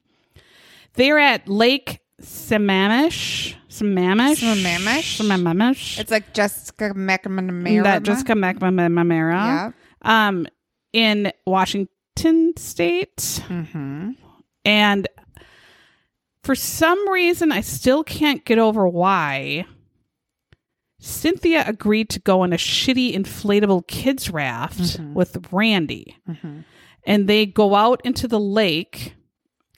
They're at Lake Sammamish. Sammamish? Sammamish? Sammamish. It's like Jessica McNamara. That Jessica McNamara. Yeah. Um, in Washington State. Mm-hmm. And for some reason, I still can't get over why Cynthia agreed to go on a shitty inflatable kids raft with Randy. And they go out into the lake.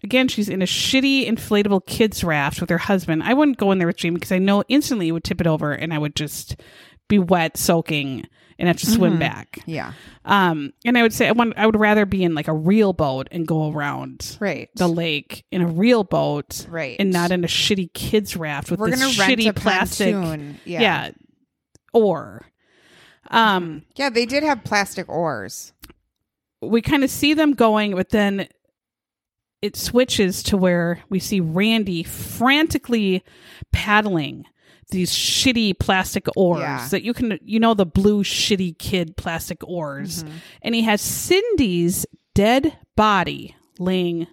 Again, she's in a shitty inflatable kids raft with her husband. I wouldn't go in there with Jamie because I know instantly it would tip it over and I would just be wet, soaking, and have to swim back. Yeah. Um, and I would say I want I would rather be in like a real boat and go around Right. the lake in a real boat, Right. and not in a shitty kids raft with We're this shitty plastic, pontoon. Yeah. yeah, or. Um, Yeah, they did have plastic oars. we kind of see them going, but then it switches to where we see Randy frantically paddling these shitty plastic oars Yeah. that you can, you know, the blue shitty kid plastic oars. Mm-hmm. And he has Cindy's dead body laying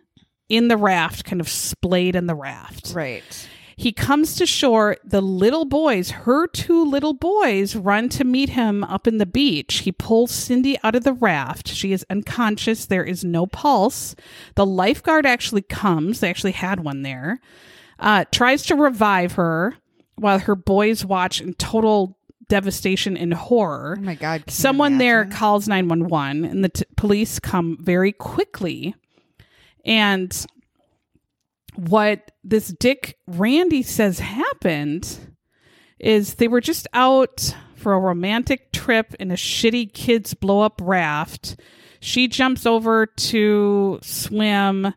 in the raft, kind of splayed in the raft. Right. He comes to shore. The little boys, her two little boys, run to meet him up in the beach. He pulls Cindy out of the raft. She is unconscious. There is no pulse. The lifeguard actually comes. They actually had one there. Uh, tries to revive her while her boys watch in total devastation and horror. Oh my god. Someone there calls 911 and the t- police come very quickly. And what this Dick Randy says happened is they were just out for a romantic trip in a shitty kids blow up raft. She jumps over to swim.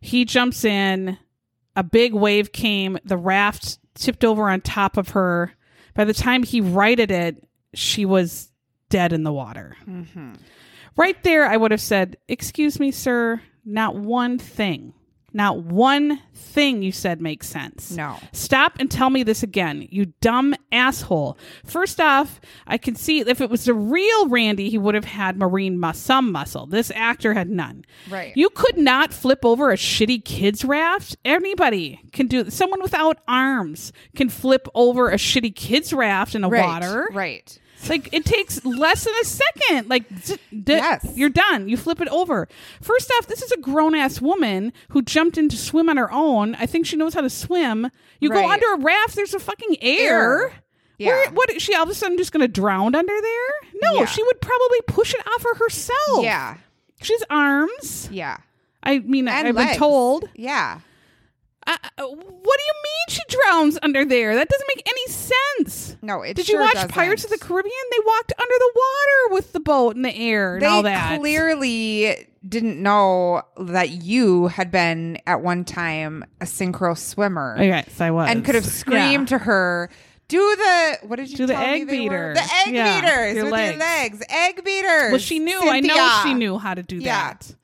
He jumps in. A big wave came. The raft tipped over on top of her. By the time he righted it, she was dead in the water. Mm-hmm. Right there, I would have said, Excuse me, sir, not one thing Not one thing you said makes sense. No. Stop and tell me this again, you dumb asshole. First off, I can see if it was the real Randy, he would have had marine mus- some muscle. This actor had none. Right. You could not flip over a shitty kids raft. Anybody can do. Someone without arms can flip over a shitty kids raft in the right. water. Right. Like it takes less than a second. Like z- d- Yes. you're done. You flip it over. First off, this is a grown ass woman who jumped in to swim on her own. I think she knows how to swim. You go under a raft. There's a fucking air. Air. Yeah. Where, what is she all of a sudden just going to drown under there? No, Yeah. she would probably push it off of herself. Yeah. she's arms. Yeah. I mean, And I've been told. Yeah. Uh, what do you mean she drowns under there? That doesn't make any sense. No, it Did sure you watch doesn't. Pirates of the Caribbean? They walked under the water with the boat in the air and They all that. clearly didn't know that you had been at one time a synchro swimmer Yes, I was. and could have screamed to her, "Do the what did you Do the egg beater. The egg Yeah, beaters your with legs. your legs, egg beaters." Well, she knew. I know she knew how to do Yeah. that.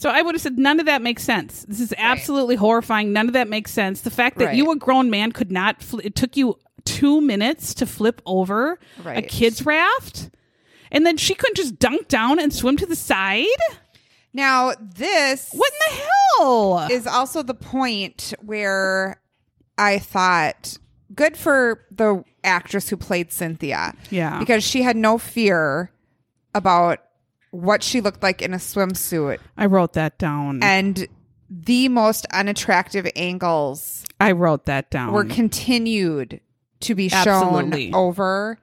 So I would have said none of that makes sense. This is absolutely horrifying. None of that makes sense. The fact that Right. you, a grown man, could not. Fl- it took you two minutes to flip over a kid's raft, and then she couldn't just dunk down and swim to the side. Now this What in the hell? is also the point where I thought good for the actress who played Cynthia. Yeah. Because she had no fear about what she looked like in a swimsuit I wrote that down. and the most unattractive angles I wrote that down. were continued to be Absolutely. shown over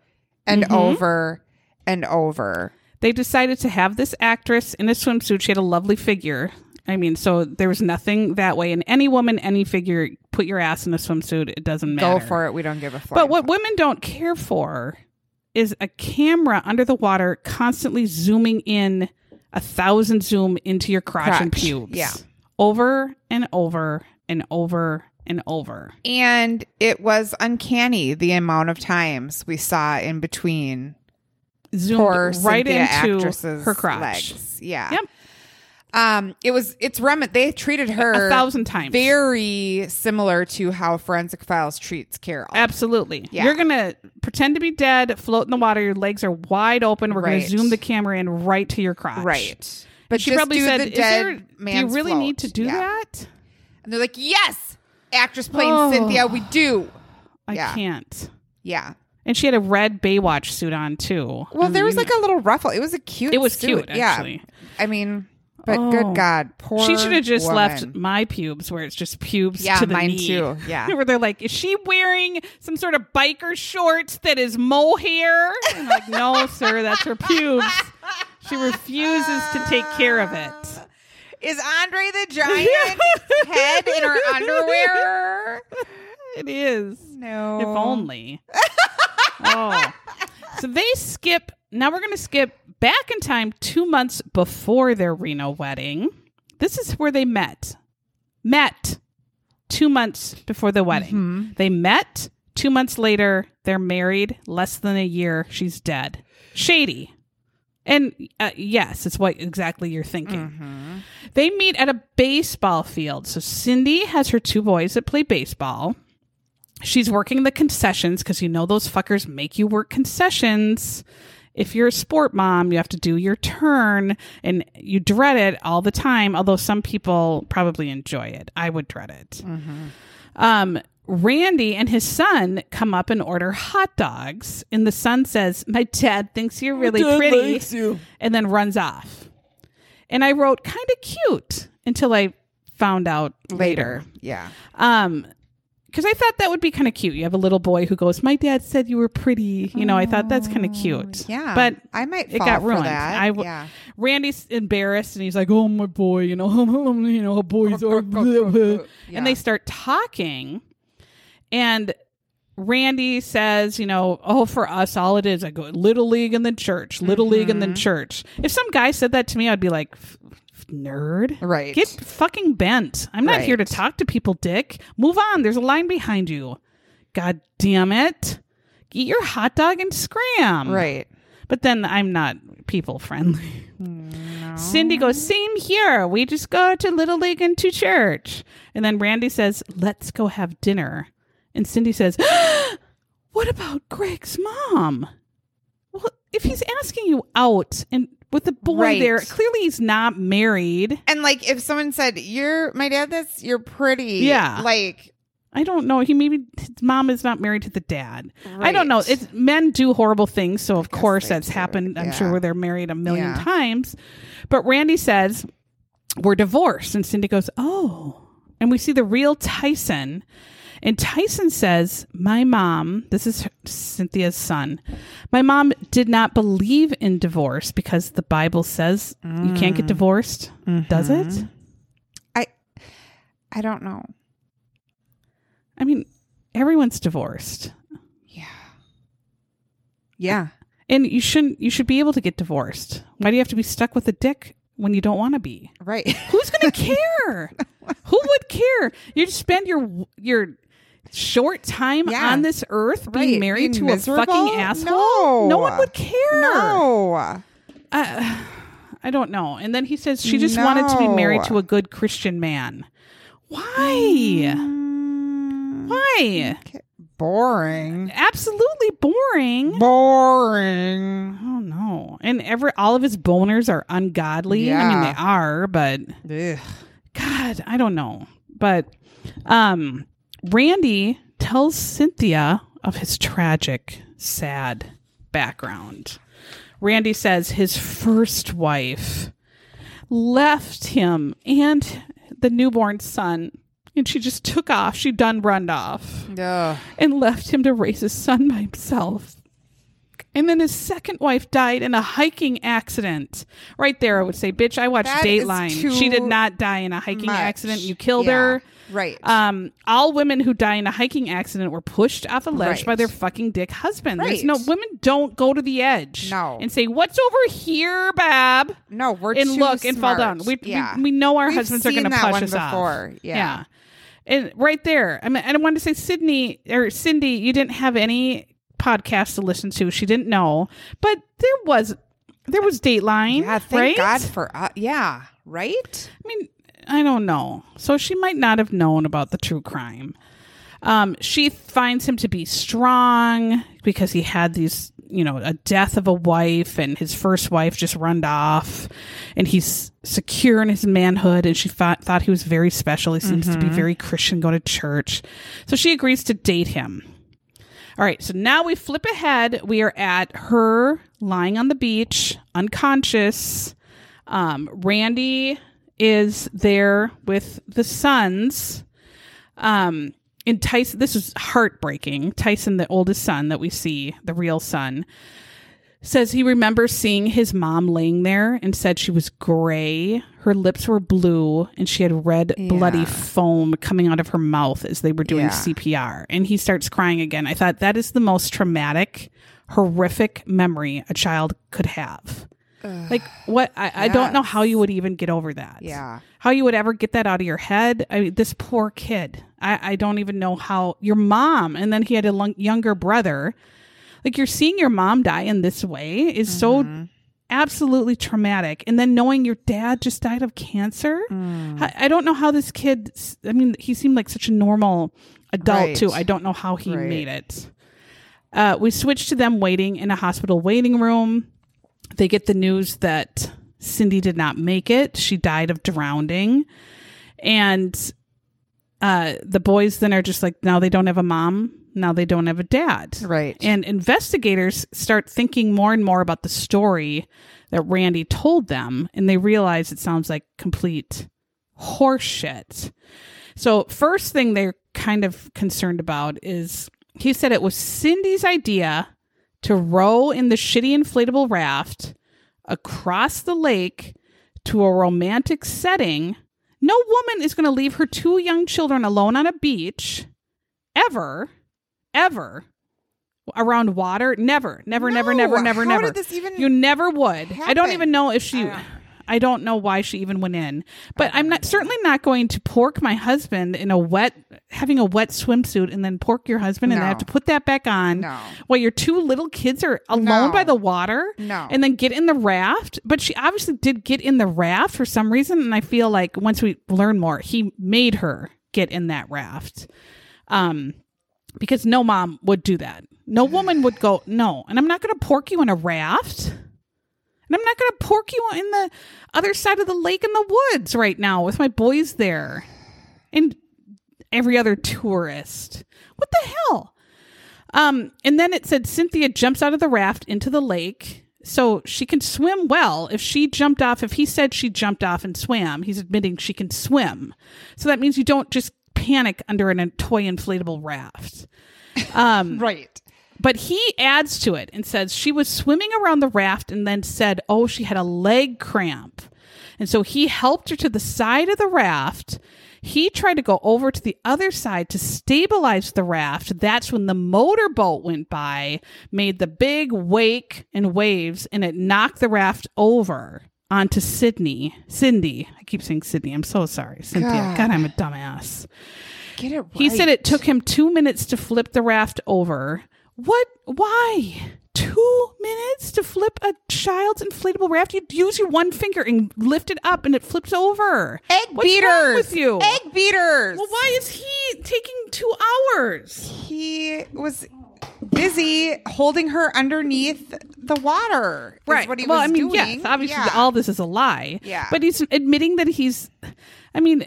and Mhm. over and over. they decided to have this actress in a swimsuit. She had a lovely figure. I mean, so there was nothing that way. And any woman, any figure, put your ass in a swimsuit. It doesn't matter. Go for it. We don't give a fuck. But what women don't care for is a camera under the water constantly zooming in a thousand zoom into your crotch, and pubes. yeah. Over and over and over and over. And it was uncanny the amount of times we saw in between Zoomed right Cynthia into her crotch. legs. Yeah. Yep. Um, it was it's rem they treated her A thousand times. very similar to how Forensic Files treats Carol. Absolutely. Yeah. You're going to pretend to be dead, float in the water. Your legs are wide open. We're gonna zoom the camera in right to your crotch. Right. But she probably said, the "Is dead there, do you really float." need to do Yeah. that? And they're like, Yes, actress playing Oh. Cynthia, we do. I Yeah. can't. Yeah. And she had a red Baywatch suit on too. Well, I there was like a little ruffle. It was a cute It was suit. cute, Yeah. I mean, but Oh. good God, poor she should have just woman. left my pubes where it's just pubes Yeah, to the mine knee. too. Yeah. where they're like, is she wearing some sort of biker shorts that is mohair? I'm like, no, sir, that's her pubes. She refuses to take care of it. Is Andre the Giant head in her underwear? It is. No. If only. oh. So they skip. Now we're going to skip back in time two months before their Reno wedding. This is where they met. Met two months before the wedding. They met. Two months later, they're married. Less than a year, she's dead. Shady. And uh, yes, it's what exactly you're thinking. They meet at a baseball field. So Cindy has her two boys that play baseball. She's working the concessions because you know those fuckers make you work concessions. If you're a sport mom, you have to do your turn and you dread it all the time, although some people probably enjoy it. I would dread it. Um, Randy and his son come up and order hot dogs, and the son says, My dad thinks you're really pretty, and then runs off. And I wrote, kind of cute until I found out later. Later. Yeah. Um, because I thought that would be kind of cute. You have a little boy who goes, "My dad said you were pretty." You know, I thought that's kind of mm, cute. Oh, Yeah. but I might it got for ruined. that. I w- yeah. Randy's embarrassed and he's like, "Oh my boy, you know, you know boys are." Yeah. And they start talking, and Randy says, "You know, oh, for us, all it is, I go little league and then church, little league and then mm-hmm. church." If some guy said that to me, I'd be like, "F- f- "Nerd, Right. Get fucking bent. I'm not here to talk to people, Dick. Move on. There's a line behind you. God damn it." Eat your hot dog and scram. Right. But then I'm not people friendly. Cindy goes, same here. We just go to Little League and to church. And then Randy says, let's go have dinner. And Cindy says, what about Greg's mom? Well, if he's asking you out and with the boy Right. there, clearly he's not married. And like if someone said, You're my dad that's you're pretty. Yeah. Like I don't know. He maybe his mom is not married to the dad. I don't know. It's men do horrible things, so of course that's do. happened. I'm sure where they're married a million Yeah. times. But Randy says we're divorced, and Cindy goes, "Oh," and we see the real Tyson. And Tyson says, My mom, this is Cynthia's son, my mom did not believe in divorce because the Bible says you can't get mm. divorced. Does it? Mm-hmm. I I don't know. I mean, everyone's divorced. Yeah. Yeah. And you shouldn't you should be able to get divorced. Why do you have to be stuck with a dick when you don't want to be? Right. Who's going to care? Who would care? You just spend your your short time Yeah. on this earth being Right. married Being to a fucking asshole? No. No one would care. no. I, I don't know. And then he says she just wanted to be married to a good Christian man. Why? Mm, Why? boring. Absolutely boring. Boring. Oh no. And every all of his boners are ungodly. I mean they are, but Ugh. God, I don't know. But um Randy tells Cynthia of his tragic, sad background. Randy says his first wife left him and the newborn son and she just took off. She done run off Ugh. and left him to raise his son by himself. And then his second wife died in a hiking accident. Right there, I would say, bitch, I watched That Dateline. She did not die in a hiking much. accident. You killed Yeah. her. Right. Um, all women who die in a hiking accident were pushed off a ledge Right. by their fucking dick husband. There's Right. no women don't go to the edge. No. And say, What's over here, Bab? no, we're and look and fall down. We, yeah. we we know our We've husbands are going to that push us before. off. Yeah. And right there, I mean, and I wanted to say, Sydney or Cindy, you didn't have any podcast to listen to. She didn't know, but there was there was Dateline. Yeah, thank right? God for uh, yeah, right? I mean, I don't know. So she might not have known about the true crime. Um, she finds him to be strong because he had these, you know, a death of a wife and his first wife just runned off, and he's secure in his manhood. And she thought thought he was very special. He seems to be very Christian, go to church. So she agrees to date him. All right, so now we flip ahead. We are at her lying on the beach, unconscious. Um, Randy is there with the sons. Um, and Tyson, this is heartbreaking. Tyson, the oldest son that we see, the real son, says he remembers seeing his mom laying there and said she was gray. Her lips were blue and she had red, bloody foam coming out of her mouth as they were doing Yeah. CPR. And he starts crying again. I thought that is the most traumatic, horrific memory a child could have. Like what? I, I don't know how you would even get over that. Yeah. How you would ever get that out of your head? I mean, this poor kid. I, I don't even know how your mom, and then he had a lung- younger brother. Like you're seeing your mom die in this way is Mm-hmm. so absolutely traumatic. And then knowing your dad just died of cancer. Mm. I, I don't know how this kid. I mean, he seemed like such a normal adult Right. too. I don't know how he Right. made it. Uh, we switch to them waiting in a hospital waiting room. They get the news that Cindy did not make it. She died of drowning. And uh, the boys then are just like, now they don't have a mom. Now they don't have a dad. Right. And investigators start thinking more and more about the story that Randy told them. And they realize it sounds like complete horseshit. So, first thing they're kind of concerned about is he said it was Cindy's idea to row in the shitty inflatable raft across the lake to a romantic setting. No woman is going to leave her two young children alone on a beach ever, ever around water. Never, never, never, No, never, never, how never. did this even you never would. I don't even know if she. I don't- know why she even went in, but I'm not certainly not going to pork my husband in a wet having a wet swimsuit and then pork your husband and No. then have to put that back on No. while your two little kids are alone No. by the water No. and then get in the raft but she obviously did get in the raft for some reason and i feel like once we learn more he made her get in that raft um because no mom would do that no woman would go no and i'm not going to pork you in a raft and i'm not going to pork you in the other side of the lake in the woods right now with my boys there and every other tourist what the hell um, and then it said Cynthia jumps out of the raft into the lake. So she can swim well. If she jumped off, if he said she jumped off and swam, he's admitting she can swim. So that means you don't just panic under an, a toy inflatable raft. Um, Right. But he adds to it and says she was swimming around the raft and then said, oh, she had a leg cramp. And so he helped her to the side of the raft. He tried to go over to the other side to stabilize the raft. That's when the motorboat went by, made the big wake and waves, and it knocked the raft over onto Sydney. Cindy. I keep saying Sydney. I'm so sorry. Cynthia. God. God, I'm a dumbass. Get it right. He said it took him two minutes to flip the raft over. What? Why? Two minutes to flip a child's inflatable raft? You'd use your one finger and lift it up and it flips over. egg What's beaters wrong with you? Egg beaters. Well, why is he taking two hours? He was busy holding her underneath the water. is What he well, was I mean, doing. yes, obviously Yeah. all this is a lie. Yeah. But he's admitting that he's, I mean,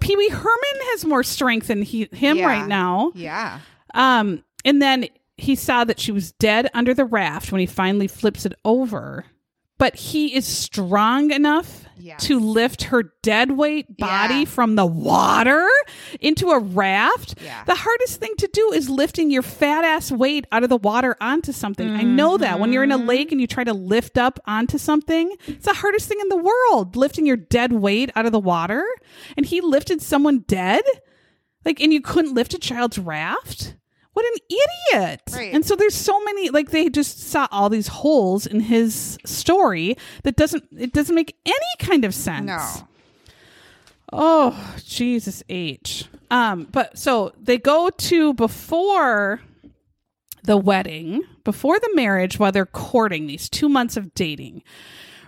Pee Wee Herman has more strength than he, him Yeah. right now. Yeah. Um, and then he saw that she was dead under the raft when he finally flips it over. But he is strong enough Yes. to lift her dead weight body Yeah. from the water into a raft. Yeah. The hardest thing to do is lifting your fat ass weight out of the water onto something. I know that when you're in a Mm-hmm. lake and you try to lift up onto something, it's the hardest thing in the world, lifting your dead weight out of the water. And he lifted someone dead? Like, and you couldn't lift a child's raft? What an idiot. Right. And so there's so many like they just saw all these holes in his story that doesn't it doesn't make any kind of sense. No. Oh, Jesus H. Um, but so they go to before the wedding, before the marriage, while they're courting these two months of dating.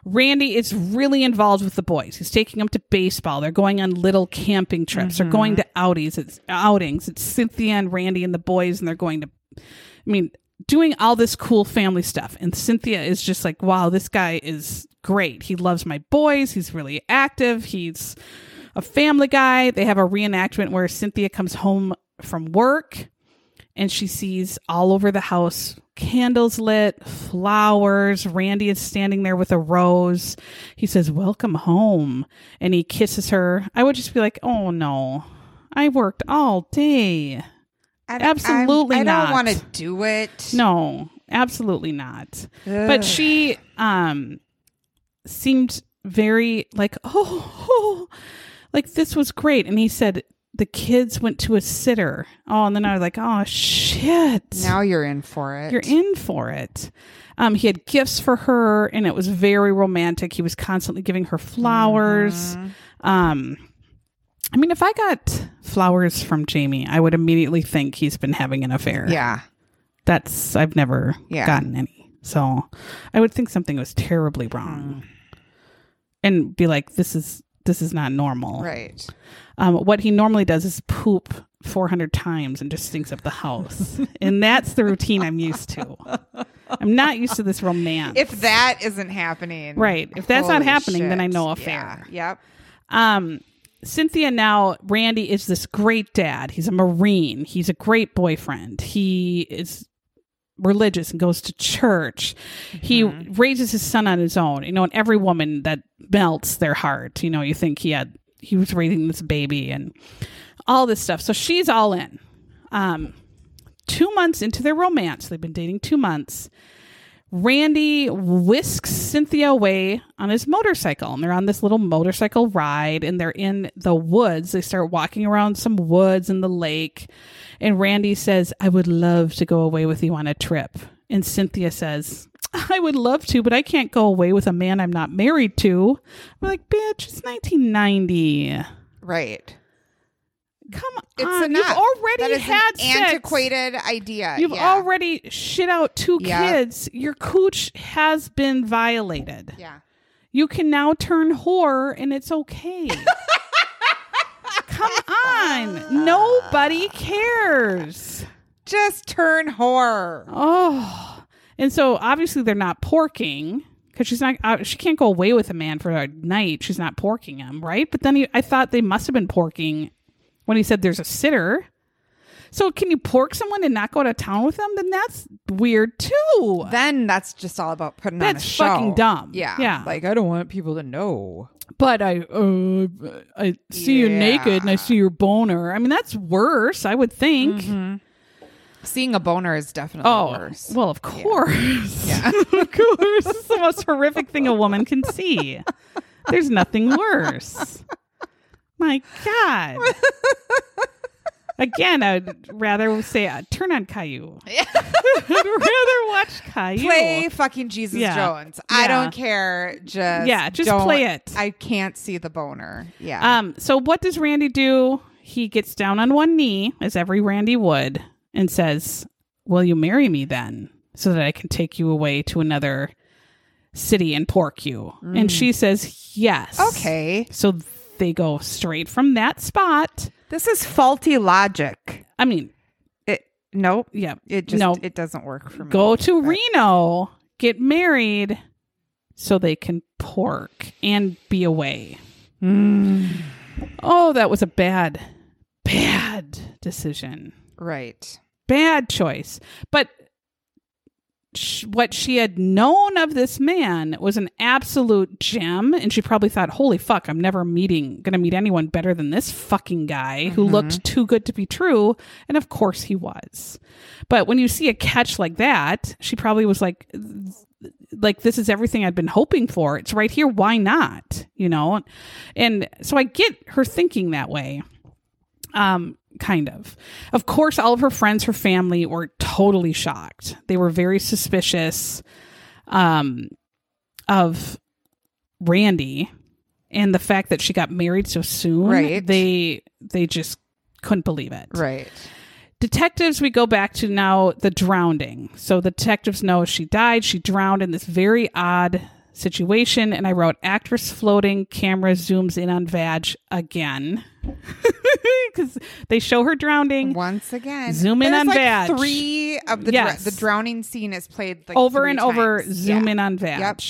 Randy is really involved with the boys. He's taking them to baseball. They're going on little camping trips. They're going mm-hmm. to outings. It's outings. It's Cynthia and Randy and the boys, and they're going to. I mean, doing all this cool family stuff. And Cynthia is just like, wow, this guy is great. He loves my boys. He's really active. He's a family guy. They have a reenactment where Cynthia comes home from work and she sees all over the house candles lit, flowers. Randy is standing there with a rose. He says, Welcome home. And he kisses her. I would just be like, Oh no, I worked all day. I, Absolutely I'm- I not. don't want to do it. No, absolutely not. Ugh. But she um seemed very like, oh, oh, like this was great. And he said the kids went to a sitter. Oh, and then I was like, oh shit. Now you're in for it. You're in for it. Um, he had gifts for her, and it was very romantic. He was constantly giving her flowers. Mm-hmm. Um, I mean, if I got flowers from Jamie, I would immediately think he's been having an affair Yeah. that's I've never Yeah. gotten any. So I would think something was terribly wrong. And be like, this is this is not normal. Right. Um, what he normally does is poop 400 times and just stinks up the house. and that's the routine I'm used to. I'm not used to this romance. If that isn't happening, Right. If that's not happening, then I shit. know Yeah. affair. Yep. Um, Cynthia now, Randy is this great dad. He's a Marine. He's a great boyfriend. He is religious and goes to church. He raises his son on his own. You know, and every woman that melts their heart. You know, you think he had he was raising this baby and all this stuff. So she's all in. Um, two months into their romance, they've been dating two months. Randy whisks Cynthia away on his motorcycle, and they're on this little motorcycle ride, and they're in the woods. They start walking around some woods in the lake, and Randy says, I would love to go away with you on a trip. And Cynthia says, I would love to, but I can't go away with a man I'm not married to. I'm like, bitch, it's 1990. Right. Come on. It's on. enough. You've already That is had an sex. antiquated idea. You've yeah. already shit out two Yeah. kids. Your cooch has been violated. Yeah. You can now turn whore and it's okay. Come on. Nobody cares. Just turn whore. Oh. And so obviously they're not porking because she's not, uh, she can't go away with a man for a night. She's not porking him, right? But then he, I thought they must have been porking when he said there's a sitter. So can you pork someone and not go to town with them? Then that's weird too. Then that's just all about putting on a That's show. fucking dumb. Yeah. Yeah. Like I don't want people to know. but I uh, I see you naked and I see your boner. I mean, that's worse, I would think. Seeing a boner is definitely Oh, worse. well, of course. yeah of course. It's the most horrific thing a woman can see. There's nothing worse. My God. Again, I'd rather say uh, turn on Caillou. I'd rather watch Caillou. Play fucking Jesus Yeah. Jones. I don't care. Just Yeah, just play it. I can't see the boner. Yeah. Um, so what does Randy do? He gets down on one knee, as every Randy would, and says, Will you marry me then? So that I can take you away to another city and pork you. And she says, Yes. okay. So they go straight from that spot. This is faulty logic. I mean, It nope. yeah. It just no, it doesn't work for me. go to Reno, get married so they can pork and be away. Mm. Oh, that was a bad, bad decision. Right. Bad choice. But sh- what she had known of this man was an absolute gem, and she probably thought, "Holy fuck, I'm never meeting going to meet anyone better than this fucking guy who looked too good to be true." And of course, he was. But when you see a catch like that, she probably was like. Like this is everything I'd been hoping for. It's right here. Why not? You know, and so I get her thinking that way um kind of. Of course all of her friends her family were totally shocked. They were very suspicious um of randy and the fact that she got married so soon. Right. they they just couldn't believe it. Right. detectives we go back to now the drowning. So the detectives know she died. She drowned in this very odd situation and i wrote actress floating camera zooms in on vag again because they show her drowning Once again, Zoom in There's on like Vag. Three of the Yes. dr- the drowning scene is played like over and over zoom Yeah. in on vag Yep.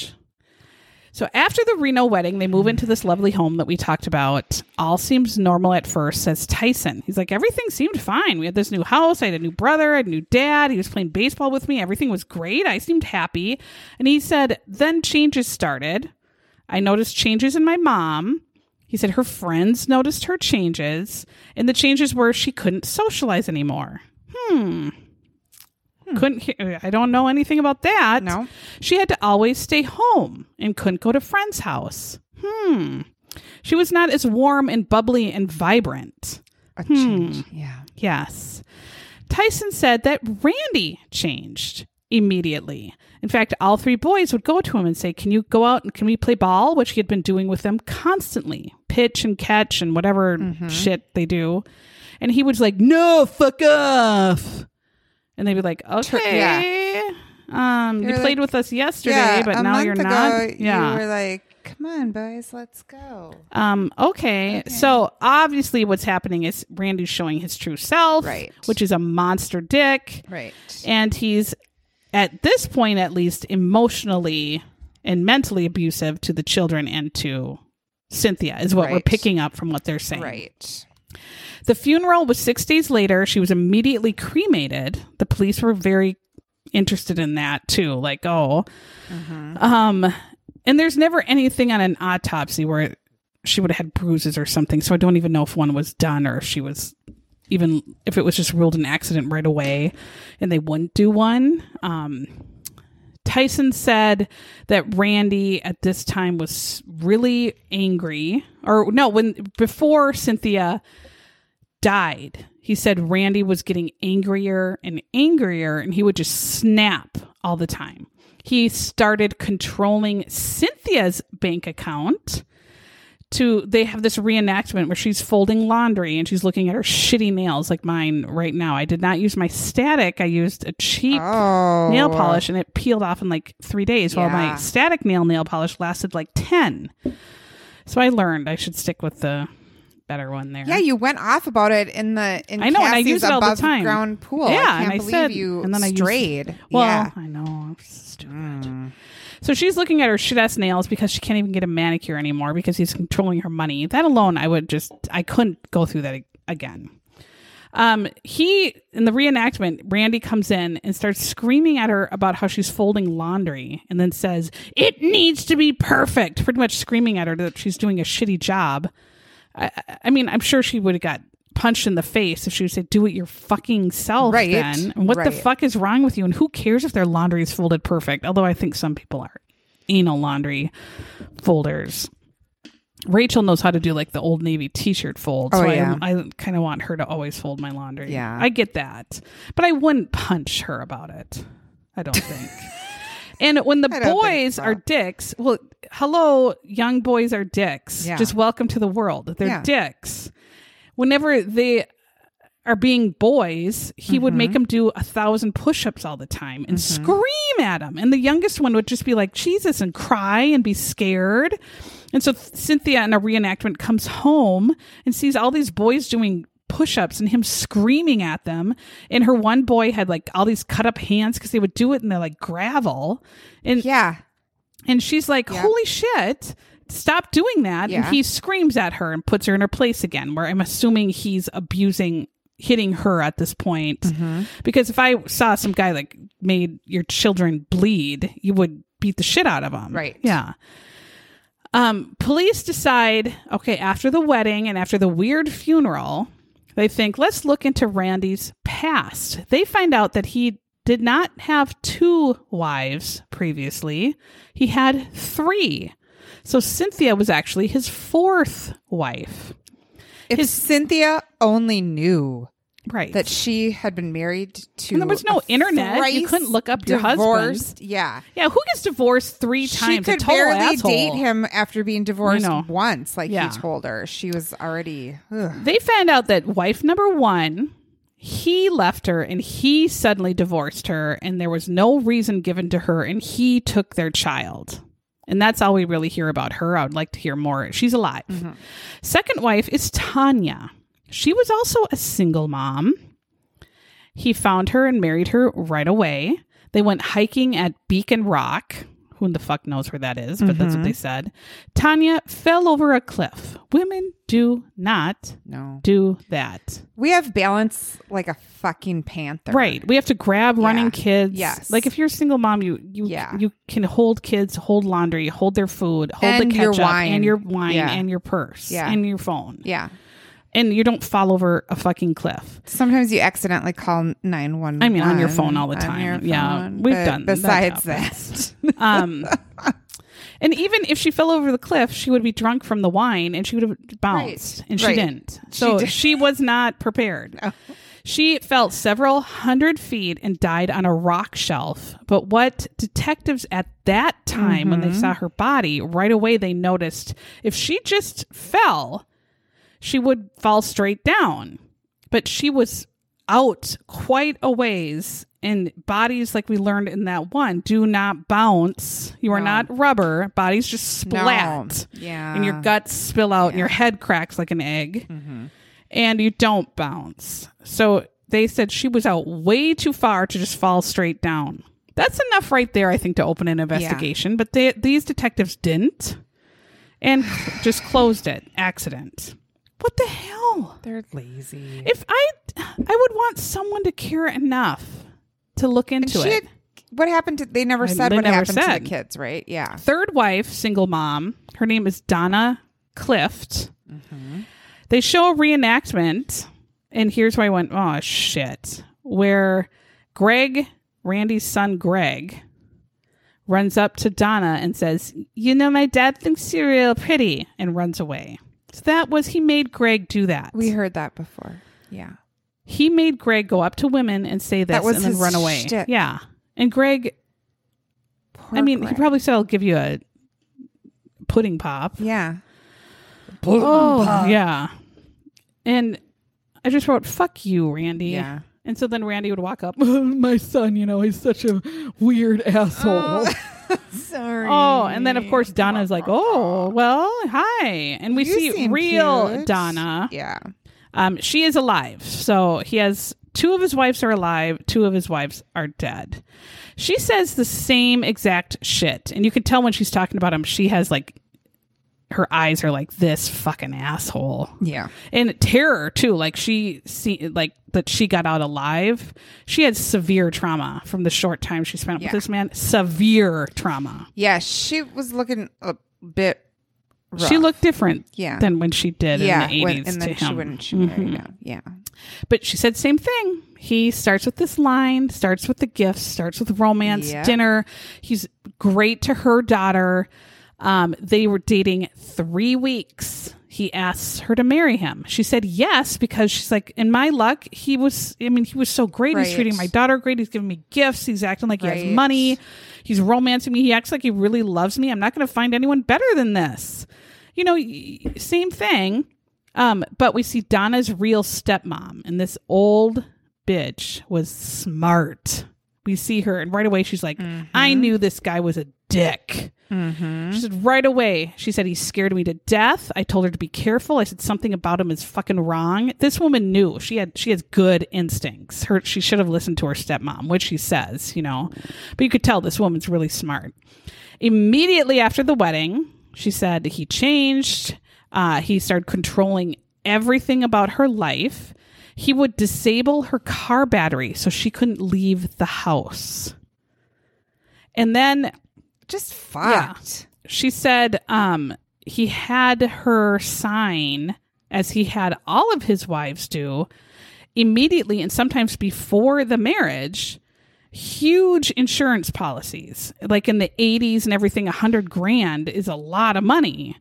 So after the reno wedding they move into this lovely home that we talked about. All seems normal at first says tyson. He's like everything seemed fine. We had this new house. I had a new brother i had a new dad. He was playing baseball with me. Everything was great. I seemed happy. And he said then changes started. I noticed changes in my mom. He said her friends noticed her changes and the changes were she couldn't socialize anymore. Hmm Hmm. couldn't hear, uh, i don't know anything about that No. she had to always stay home and couldn't go to friends' house. Hmm. She was not as warm and bubbly and vibrant. A hmm. change. Yeah. Yes. Tyson said that Randy changed immediately. In fact, all three boys would go to him and say, Can you go out and can we play ball? Which he had been doing with them constantly pitch and catch and whatever mm-hmm. shit they do. And he was like, No, fuck off. And they'd be like, Okay. Um, you played with us yesterday, yeah, but now you're ago, not. Yeah. You were like, "Come on, boys, let's go." Um, okay. So obviously what's happening is Randy's showing his true self, Right. which is a monster dick. Right. And he's at this point at least emotionally and mentally abusive to the children and to Cynthia is what we're picking up from what they're saying. Right. The funeral was six days later. She was immediately cremated. The police were very interested in that too. Like, oh, um, and there's never anything on an autopsy where she would have had bruises or something. So I don't even know if one was done or if she was even if it was just ruled an accident right away, and they wouldn't do one. Um, Tyson said that Randy at this time was really angry, or no, when before Cynthia died, he said Randy was getting angrier and angrier, and he would just snap all the time. He started controlling Cynthia's bank account to they have this reenactment where she's folding laundry and she's looking at her shitty nails like mine right now. I did not use my static. I used a cheap Oh. nail polish and it peeled off in like 3 days while my static nail nail polish lasted like 10. So I learned I should stick with the better one there. Yeah, you went off about it in the in I know, and I Cassie's use it all the time. ground pool. Yeah, I can't and I believe said- you and then I used- strayed. Well, yeah. I know. I'm stupid. Mm. So she's looking at her shit ass nails because she can't even get a manicure anymore because he's controlling her money. That alone, I would just, I couldn't go through that again. Um, he in the reenactment, Randy comes in and starts screaming at her about how she's folding laundry, and then says it needs to be perfect. Pretty much screaming at her that she's doing a shitty job. I, I- I mean, I'm sure she would have got punched in the face if she would say, "Do it your fucking self." Right, Then And what the fuck is wrong with you? And who cares if their laundry is folded perfect? Although I think some people are anal laundry folders. Rachel knows how to do like the old Navy T-shirt fold, oh, so Oh, yeah. I, I kind of want her to always fold my laundry. Yeah. I get that, but I wouldn't punch her about it. I don't think. and when the I don't think boys so. are dicks, well, hello, young boys are dicks. Yeah. Just welcome to the world. They're Yeah. dicks. Whenever they are being boys, he would Mm-hmm. make them do a thousand push-ups all the time and scream at them. And the youngest one would just be like, Jesus, and cry and be scared. And so Cynthia in a reenactment comes home and sees all these boys doing push-ups and him screaming at them. And her one boy had like all these cut up hands because they would do it in the like gravel. And Yeah. and she's like, Yeah. "Holy shit! Stop doing that!" Yeah. And he screams at her and puts her in her place again. Where I'm assuming he's abusing, hitting her at this point. Mm-hmm. Because if I saw some guy like made your children bleed, you would beat the shit out of them, Right. Yeah. Um, police decide, okay, after the wedding and after the weird funeral, they think, let's look into Randy's past. They find out that he did not have two wives previously, he had three. So Cynthia was actually his fourth wife. If His- Cynthia only knew Right. that she had been married to And there was no internet. You couldn't look up your husband. Yeah. yeah, who gets divorced three She times? could a barely asshole. date him after being divorced once, like Yeah. he told her. She was already. ugh. They found out that wife number one, he left her and he suddenly divorced her, and there was no reason given to her, and he took their child. And that's all we really hear about her. I would like to hear more. She's alive. Mm-hmm. Second wife is Tanya. She was also a single mom. He found her and married her right away. They went hiking at Beacon Rock. Who the fuck knows where that is, but that's what they mm-hmm. said. Tanya fell over a cliff. Women do not No. do that. We have balance like a fucking panther. Right. We have to grab running kids. Yes. Like if you're a single mom, you you Yeah. you can hold kids, hold laundry, hold their food, hold And the your ketchup, wine. and your wine, Yeah. and your purse, Yeah. and your phone, Yeah. And you don't fall over a fucking cliff. Sometimes you accidentally call 911. I mean, on your phone all the time. Yeah, we've done- that Besides that. happens. Um, and even if she fell over the cliff, she would be drunk from the wine and she would have bounced, Right, and she right. didn't. So did- she was not prepared. She fell several hundred feet and died on a rock shelf. But what detectives at that time, when Mm-hmm. they saw her body, right away they noticed if she just fell, she would fall straight down. But she was out quite a ways. And bodies, like we learned in that one, do not bounce. You are No. not rubber. Bodies just splat. No. Yeah. And your guts spill out and your head cracks like an egg. Mm-hmm. And you don't bounce. So they said she was out way too far to just fall straight down. That's enough right there, I think, to open an investigation. But they, these detectives didn't and just closed it. Accident. What the hell? They're lazy. If I, I would want someone to care enough to look into she it. what happened to? They never I- said they what never happened to the kids, right? Yeah. Third wife, single mom. Her name is Donna Clift. Mm-hmm. They show a reenactment, and here's where I went, oh shit. Where Greg, Randy's son Greg, runs up to Donna and says, You know, my dad thinks you're real pretty, and runs away. So that was, he made Greg do that. We heard that before. Yeah. he made Greg go up to women and say this That was and then his run away. shtick. Yeah. And Greg, Poor I mean, he probably said, I'll give you a pudding pop. Yeah. Pudding Oh, yeah. And I just wrote, fuck you, Randy. Yeah. And so then Randy would walk up, my son, you know, he's such a weird oh. asshole. Sorry. Oh, and then of course Donna's like, "Oh, well, hi," and we You see seem real cute. Donna. Yeah. Um, she is alive, so he has two of his wives are alive, two of his wives are dead. She says the same exact shit, and you can tell when she's talking about him. She has like her eyes are like this fucking asshole Yeah. and terror too like she see like that she got out alive she had severe trauma from the short time she spent Yeah. with this man severe trauma Yeah. She was looking a bit. Rough. she looked different Yeah. than when she did yeah. in the 80s when, and then she wouldn't. She married Mhm. him. Yeah. but she said same thing he starts with this line starts with the gifts starts with romance Yeah. dinner he's great to her daughter um, they were dating three weeks. He asks her to marry him. She said yes because she's like in my luck he was i mean he was so great. He's treating my daughter great. He's giving me gifts. He's acting like he has money. He's romancing me. He acts like he really loves me. I'm not going to find anyone better than this. You know same thing. Um, but we see Donna's real stepmom, and this old bitch was smart. We see her, and right away she's like, I knew this guy was a dick. Mm-hmm. She said, right away, she said, he scared me to death. I told her to be careful. I said, something about him is fucking wrong. This woman knew she had, she has good instincts. Her, she should have listened to her stepmom, which she says, you know, but you could tell this woman's really smart. Immediately after the wedding, she said he changed. Uh, he started controlling everything about her life. He would disable her car battery so she couldn't leave the house. And then Just fucked. she said um, he had her sign, as he had all of his wives do, immediately and sometimes before the marriage, huge insurance policies. Like in the 80s and everything, a hundred grand is a lot of money.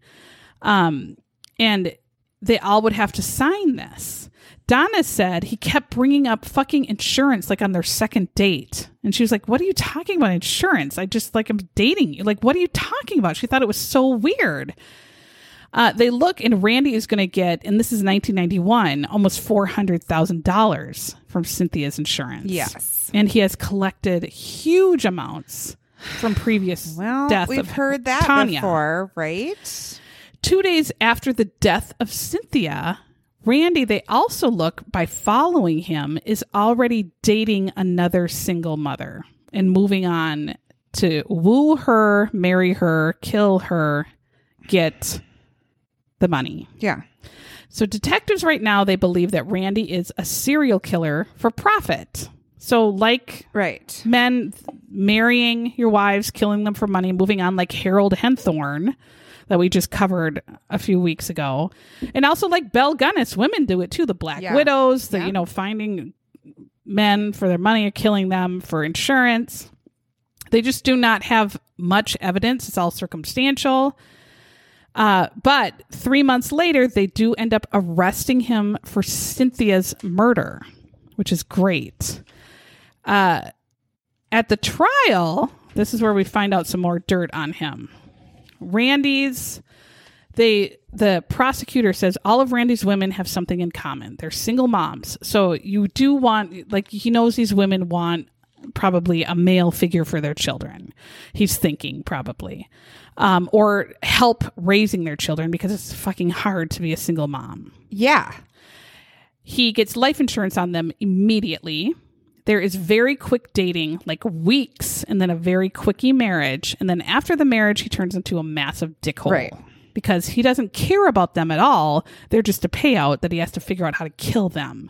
Um, and they all would have to sign this. Donna said he kept bringing up fucking insurance like on their second date. And she was like, What are you talking about? Insurance? I just like, I'm dating you. Like, what are you talking about? She thought it was so weird. Uh, they look, and Randy is going to get, and this is 1991, almost $400,000 from Cynthia's insurance. Yes. And he has collected huge amounts from previous Well, death we've heard that Tanya. before, right? Two days after the death of Cynthia, Randy, they also look by following him, is already dating another single mother and moving on to woo her, marry her, kill her, get the money. Yeah. So detectives right now they believe that Randy is a serial killer for profit. So like Right. men marrying your wives, killing them for money, moving on like Harold Henthorn that we just covered a few weeks ago. And also like Belle Gunness, women do it too, the Black Yeah. Widows, the Yeah. you know, finding men for their money or killing them for insurance. They just do not have much evidence. It's all circumstantial. Uh, but three months later, they do end up arresting him for Cynthia's murder, which is great. Uh, at the trial, this is where we find out some more dirt on him. Randy's they the prosecutor says all of Randy's women have something in common. They're single moms. So you do want like he knows these women want probably a male figure for their children. He's thinking probably. Um, or help raising their children because it's fucking hard to be a single mom. Yeah. He gets life insurance on them immediately. There is very quick dating, like weeks, and then a very quickie marriage. And then after the marriage, he turns into a massive dickhole. Right. Because he doesn't care about them at all. They're just a payout that he has to figure out how to kill them.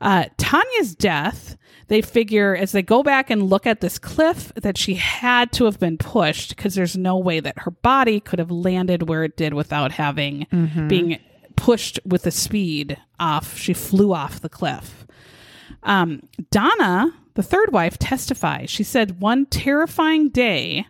Uh, Tanya's death, they figure as they go back and look at this cliff that she had to have been pushed because there's no way that her body could have landed where it did without having being pushed with the speed off. She flew off the cliff. Um, Donna, the third wife, testifies. She said one terrifying day,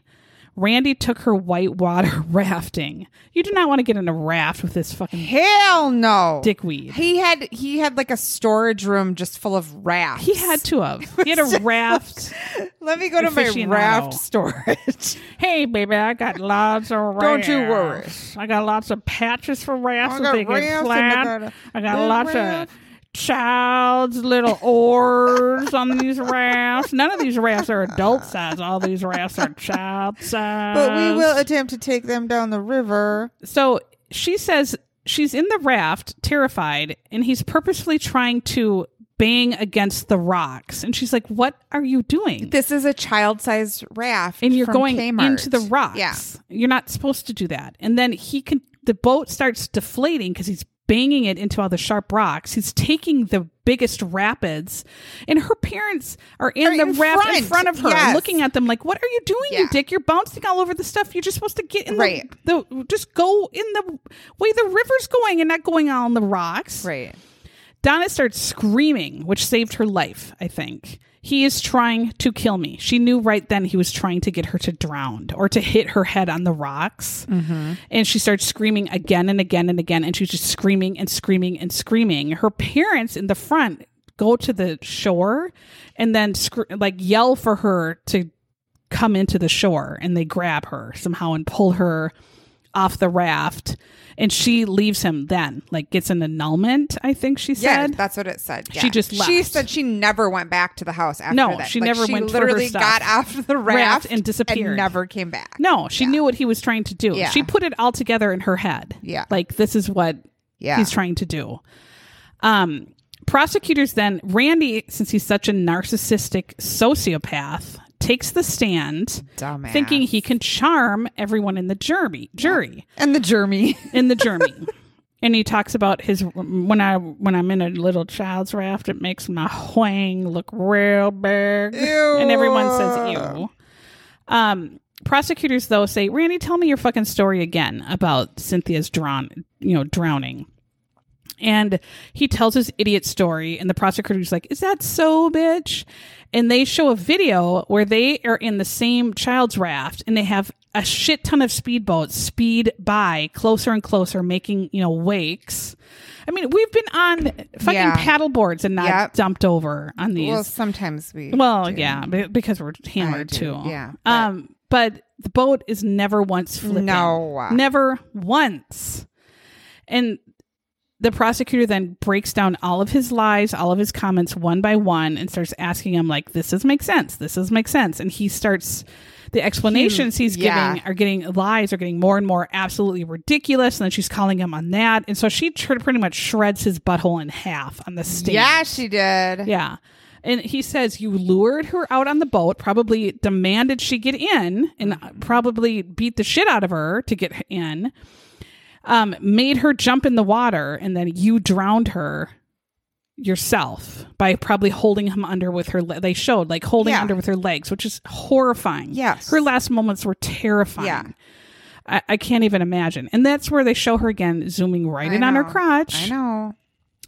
Randy took her whitewater rafting. You do not want to get in a raft with this fucking Hell no. dickweed. He had he had like a storage room just full of rafts. He had two of. He had a raft. Let me go to my raft storage. Hey, baby, I got lots of rafts. Don't you worry. I got lots of patches for rafts I got they get rafts and I got I got lots raft. of child's little oars on these rafts. None of these rafts are adult size. All these rafts are child size. but we will attempt to take them down the river. So she says she's in the raft, terrified, and he's purposefully trying to bang against the rocks. And she's like, What are you doing? This is a child-sized raft, and you're going Kmart. into the rocks. Yeah, You're not supposed to do that. And then he can the boat starts deflating because he's banging it into all the sharp rocks. He's taking the biggest rapids, and her parents are in Are the in raft in front. of her, Yes. looking at them like, "What are you doing, you dick? You're bouncing all over the stuff. You're just supposed to get in Right. the, the just go in the way the river's going and not going on the rocks." right. Donna starts screaming, which saved her life, I think. He is trying to kill me. She knew right then he was trying to get her to drown or to hit her head on the rocks. Mm-hmm. And she starts screaming again and again and again. And she's just screaming and screaming and screaming. Her parents in the front go to the shore and then scr- like yell for her to come into the shore. And they grab her somehow and pull her off the raft. And she leaves him then, like gets an annulment, I think she said Yeah, that's what it said. She yeah. just She said she never went back to the house after No, that. she Like, never she went literally got off the raft, Raft and disappeared. never came back. No, she knew what he was trying to do. Yeah. She put it all together in her head. Yeah. Like this is what Yeah. he's trying to do. Um prosecutors then Randy since he's such a narcissistic sociopath takes the stand Dumbass. thinking he can charm everyone in the jury jury and the jury. in the jury. And he talks about his when I when I'm in a little child's raft, it makes my wang look real big, Ew. and everyone says ew. Um, prosecutors though say, Randy, tell me your fucking story again about Cynthia's drown, you know, drowning. And he tells his idiot story, and the prosecutor's like, "Is that so, bitch?" And they show a video where they are in the same child's raft, and they have a shit ton of speedboats speed by closer and closer, making you know wakes. I mean, we've been on fucking Yeah. paddle boards and not Yep. dumped over on these. well, sometimes we. Well, do. yeah, because we're hammered too. yeah, but- Um, but the boat is never once flipping. No. never once. And the prosecutor then breaks down all of his lies, all of his comments one by one, and starts asking him like, "This does make sense. This does make sense." And he starts. The explanations hmm, he's yeah. giving are getting lies are getting more and more absolutely ridiculous, and then she's calling him on that, and so she tr- pretty much shreds his butthole in half on the stage. Yeah, she did. Yeah. And he says you lured her out on the boat, probably demanded she get in, and mm-hmm. probably beat the shit out of her to get in. Um, made her jump in the water, and then you drowned her yourself by probably holding him under with her. Le- they showed like holding Yeah. under with her legs, which is horrifying. Yes. her last moments were terrifying. Yeah. I, I can't even imagine. And that's where they show her again, zooming right I in on her know. crotch I know.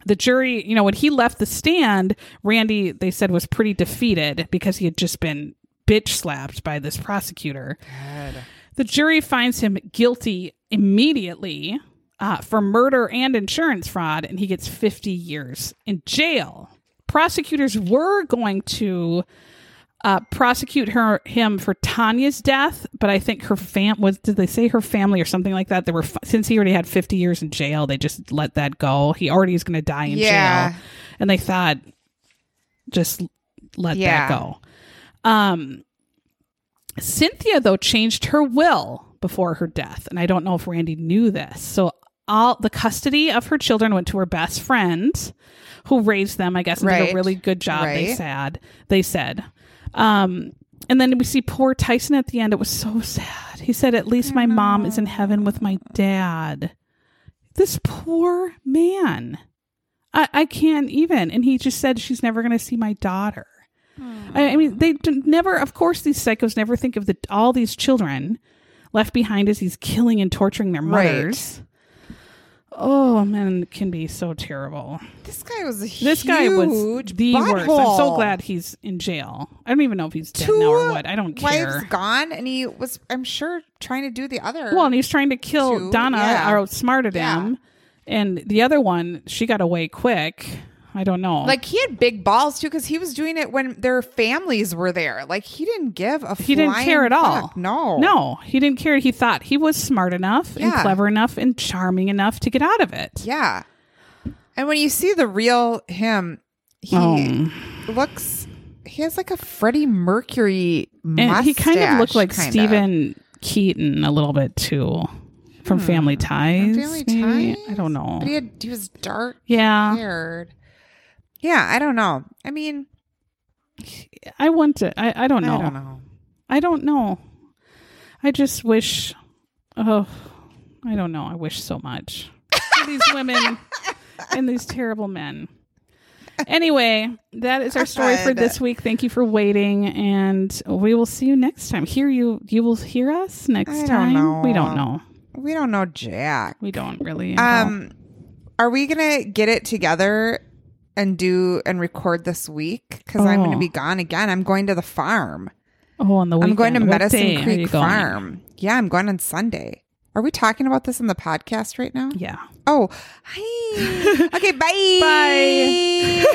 the jury, you know, when he left the stand, Randy, they said, was pretty defeated because he had just been bitch slapped by this prosecutor. The jury finds him guilty immediately uh, for murder and insurance fraud, and he gets 50 years in jail. Prosecutors were going to uh, prosecute her him for Tanya's death, but I think her fam was did they say her family or something like that? They were since he already had 50 years in jail, they just let that go. He already is going to die in Yeah. jail, and they thought just let Yeah. that go. Um, Cynthia though changed her will before her death, and I don't know if Randy knew this. So all the custody of her children went to her best friend, who raised them. I guess and did a really good job. They said. They said. Um, and then we see poor Tyson at the end. It was so sad. He said, "At least my mom is in heaven with my dad." This poor man. I, I can't even. And he just said she's never going to see my daughter. I, I mean, they never. Of course, these psychos never think of the all these children left behind as he's killing and torturing their mothers. Right. Oh man, it can be so terrible. This guy was a This guy was huge the worst. I'm so glad he's in jail. I don't even know if he's dead Two now or what. I don't care. gone, and he was, I'm sure, trying to do the other. Well, and he's trying to kill Two, Donna, yeah. or outsmarted Yeah. him. And the other one, she got away quick. I don't know. like he had big balls too, because he was doing it when their families were there. Like he didn't give a. he didn't care at all. No, no, he didn't care. He thought he was smart enough and clever enough and charming enough to get out of it. Yeah, and when you see the real him, he Oh. looks. He has like a Freddie Mercury And he kind of looked like mustache, kinda. Steven Keaton a little bit too, from Family Ties. Hmm. Family maybe? Ties? I don't know. But he had he was dark yeah, haired. Yeah, I don't know. I mean, I want to. I, I don't know. I don't know. I don't know. I just wish. Oh, I don't know. I wish so much these women and these terrible men. Anyway, that is our story for this week. Thank you for waiting, and we will see you next time. Hear you. You will hear us next time. know. We don't know. We don't know Jack. We don't really. know. Um, are we gonna get it together and do and record this week? Because I'm Oh. gonna be oh. gone again. I'm going to the farm. oh, on the weekend. I'm going to What Medicine Creek going? Farm. Yeah, I'm going on Sunday. Are we talking about this in the podcast right now? Yeah. Oh, hi. okay, bye. Bye.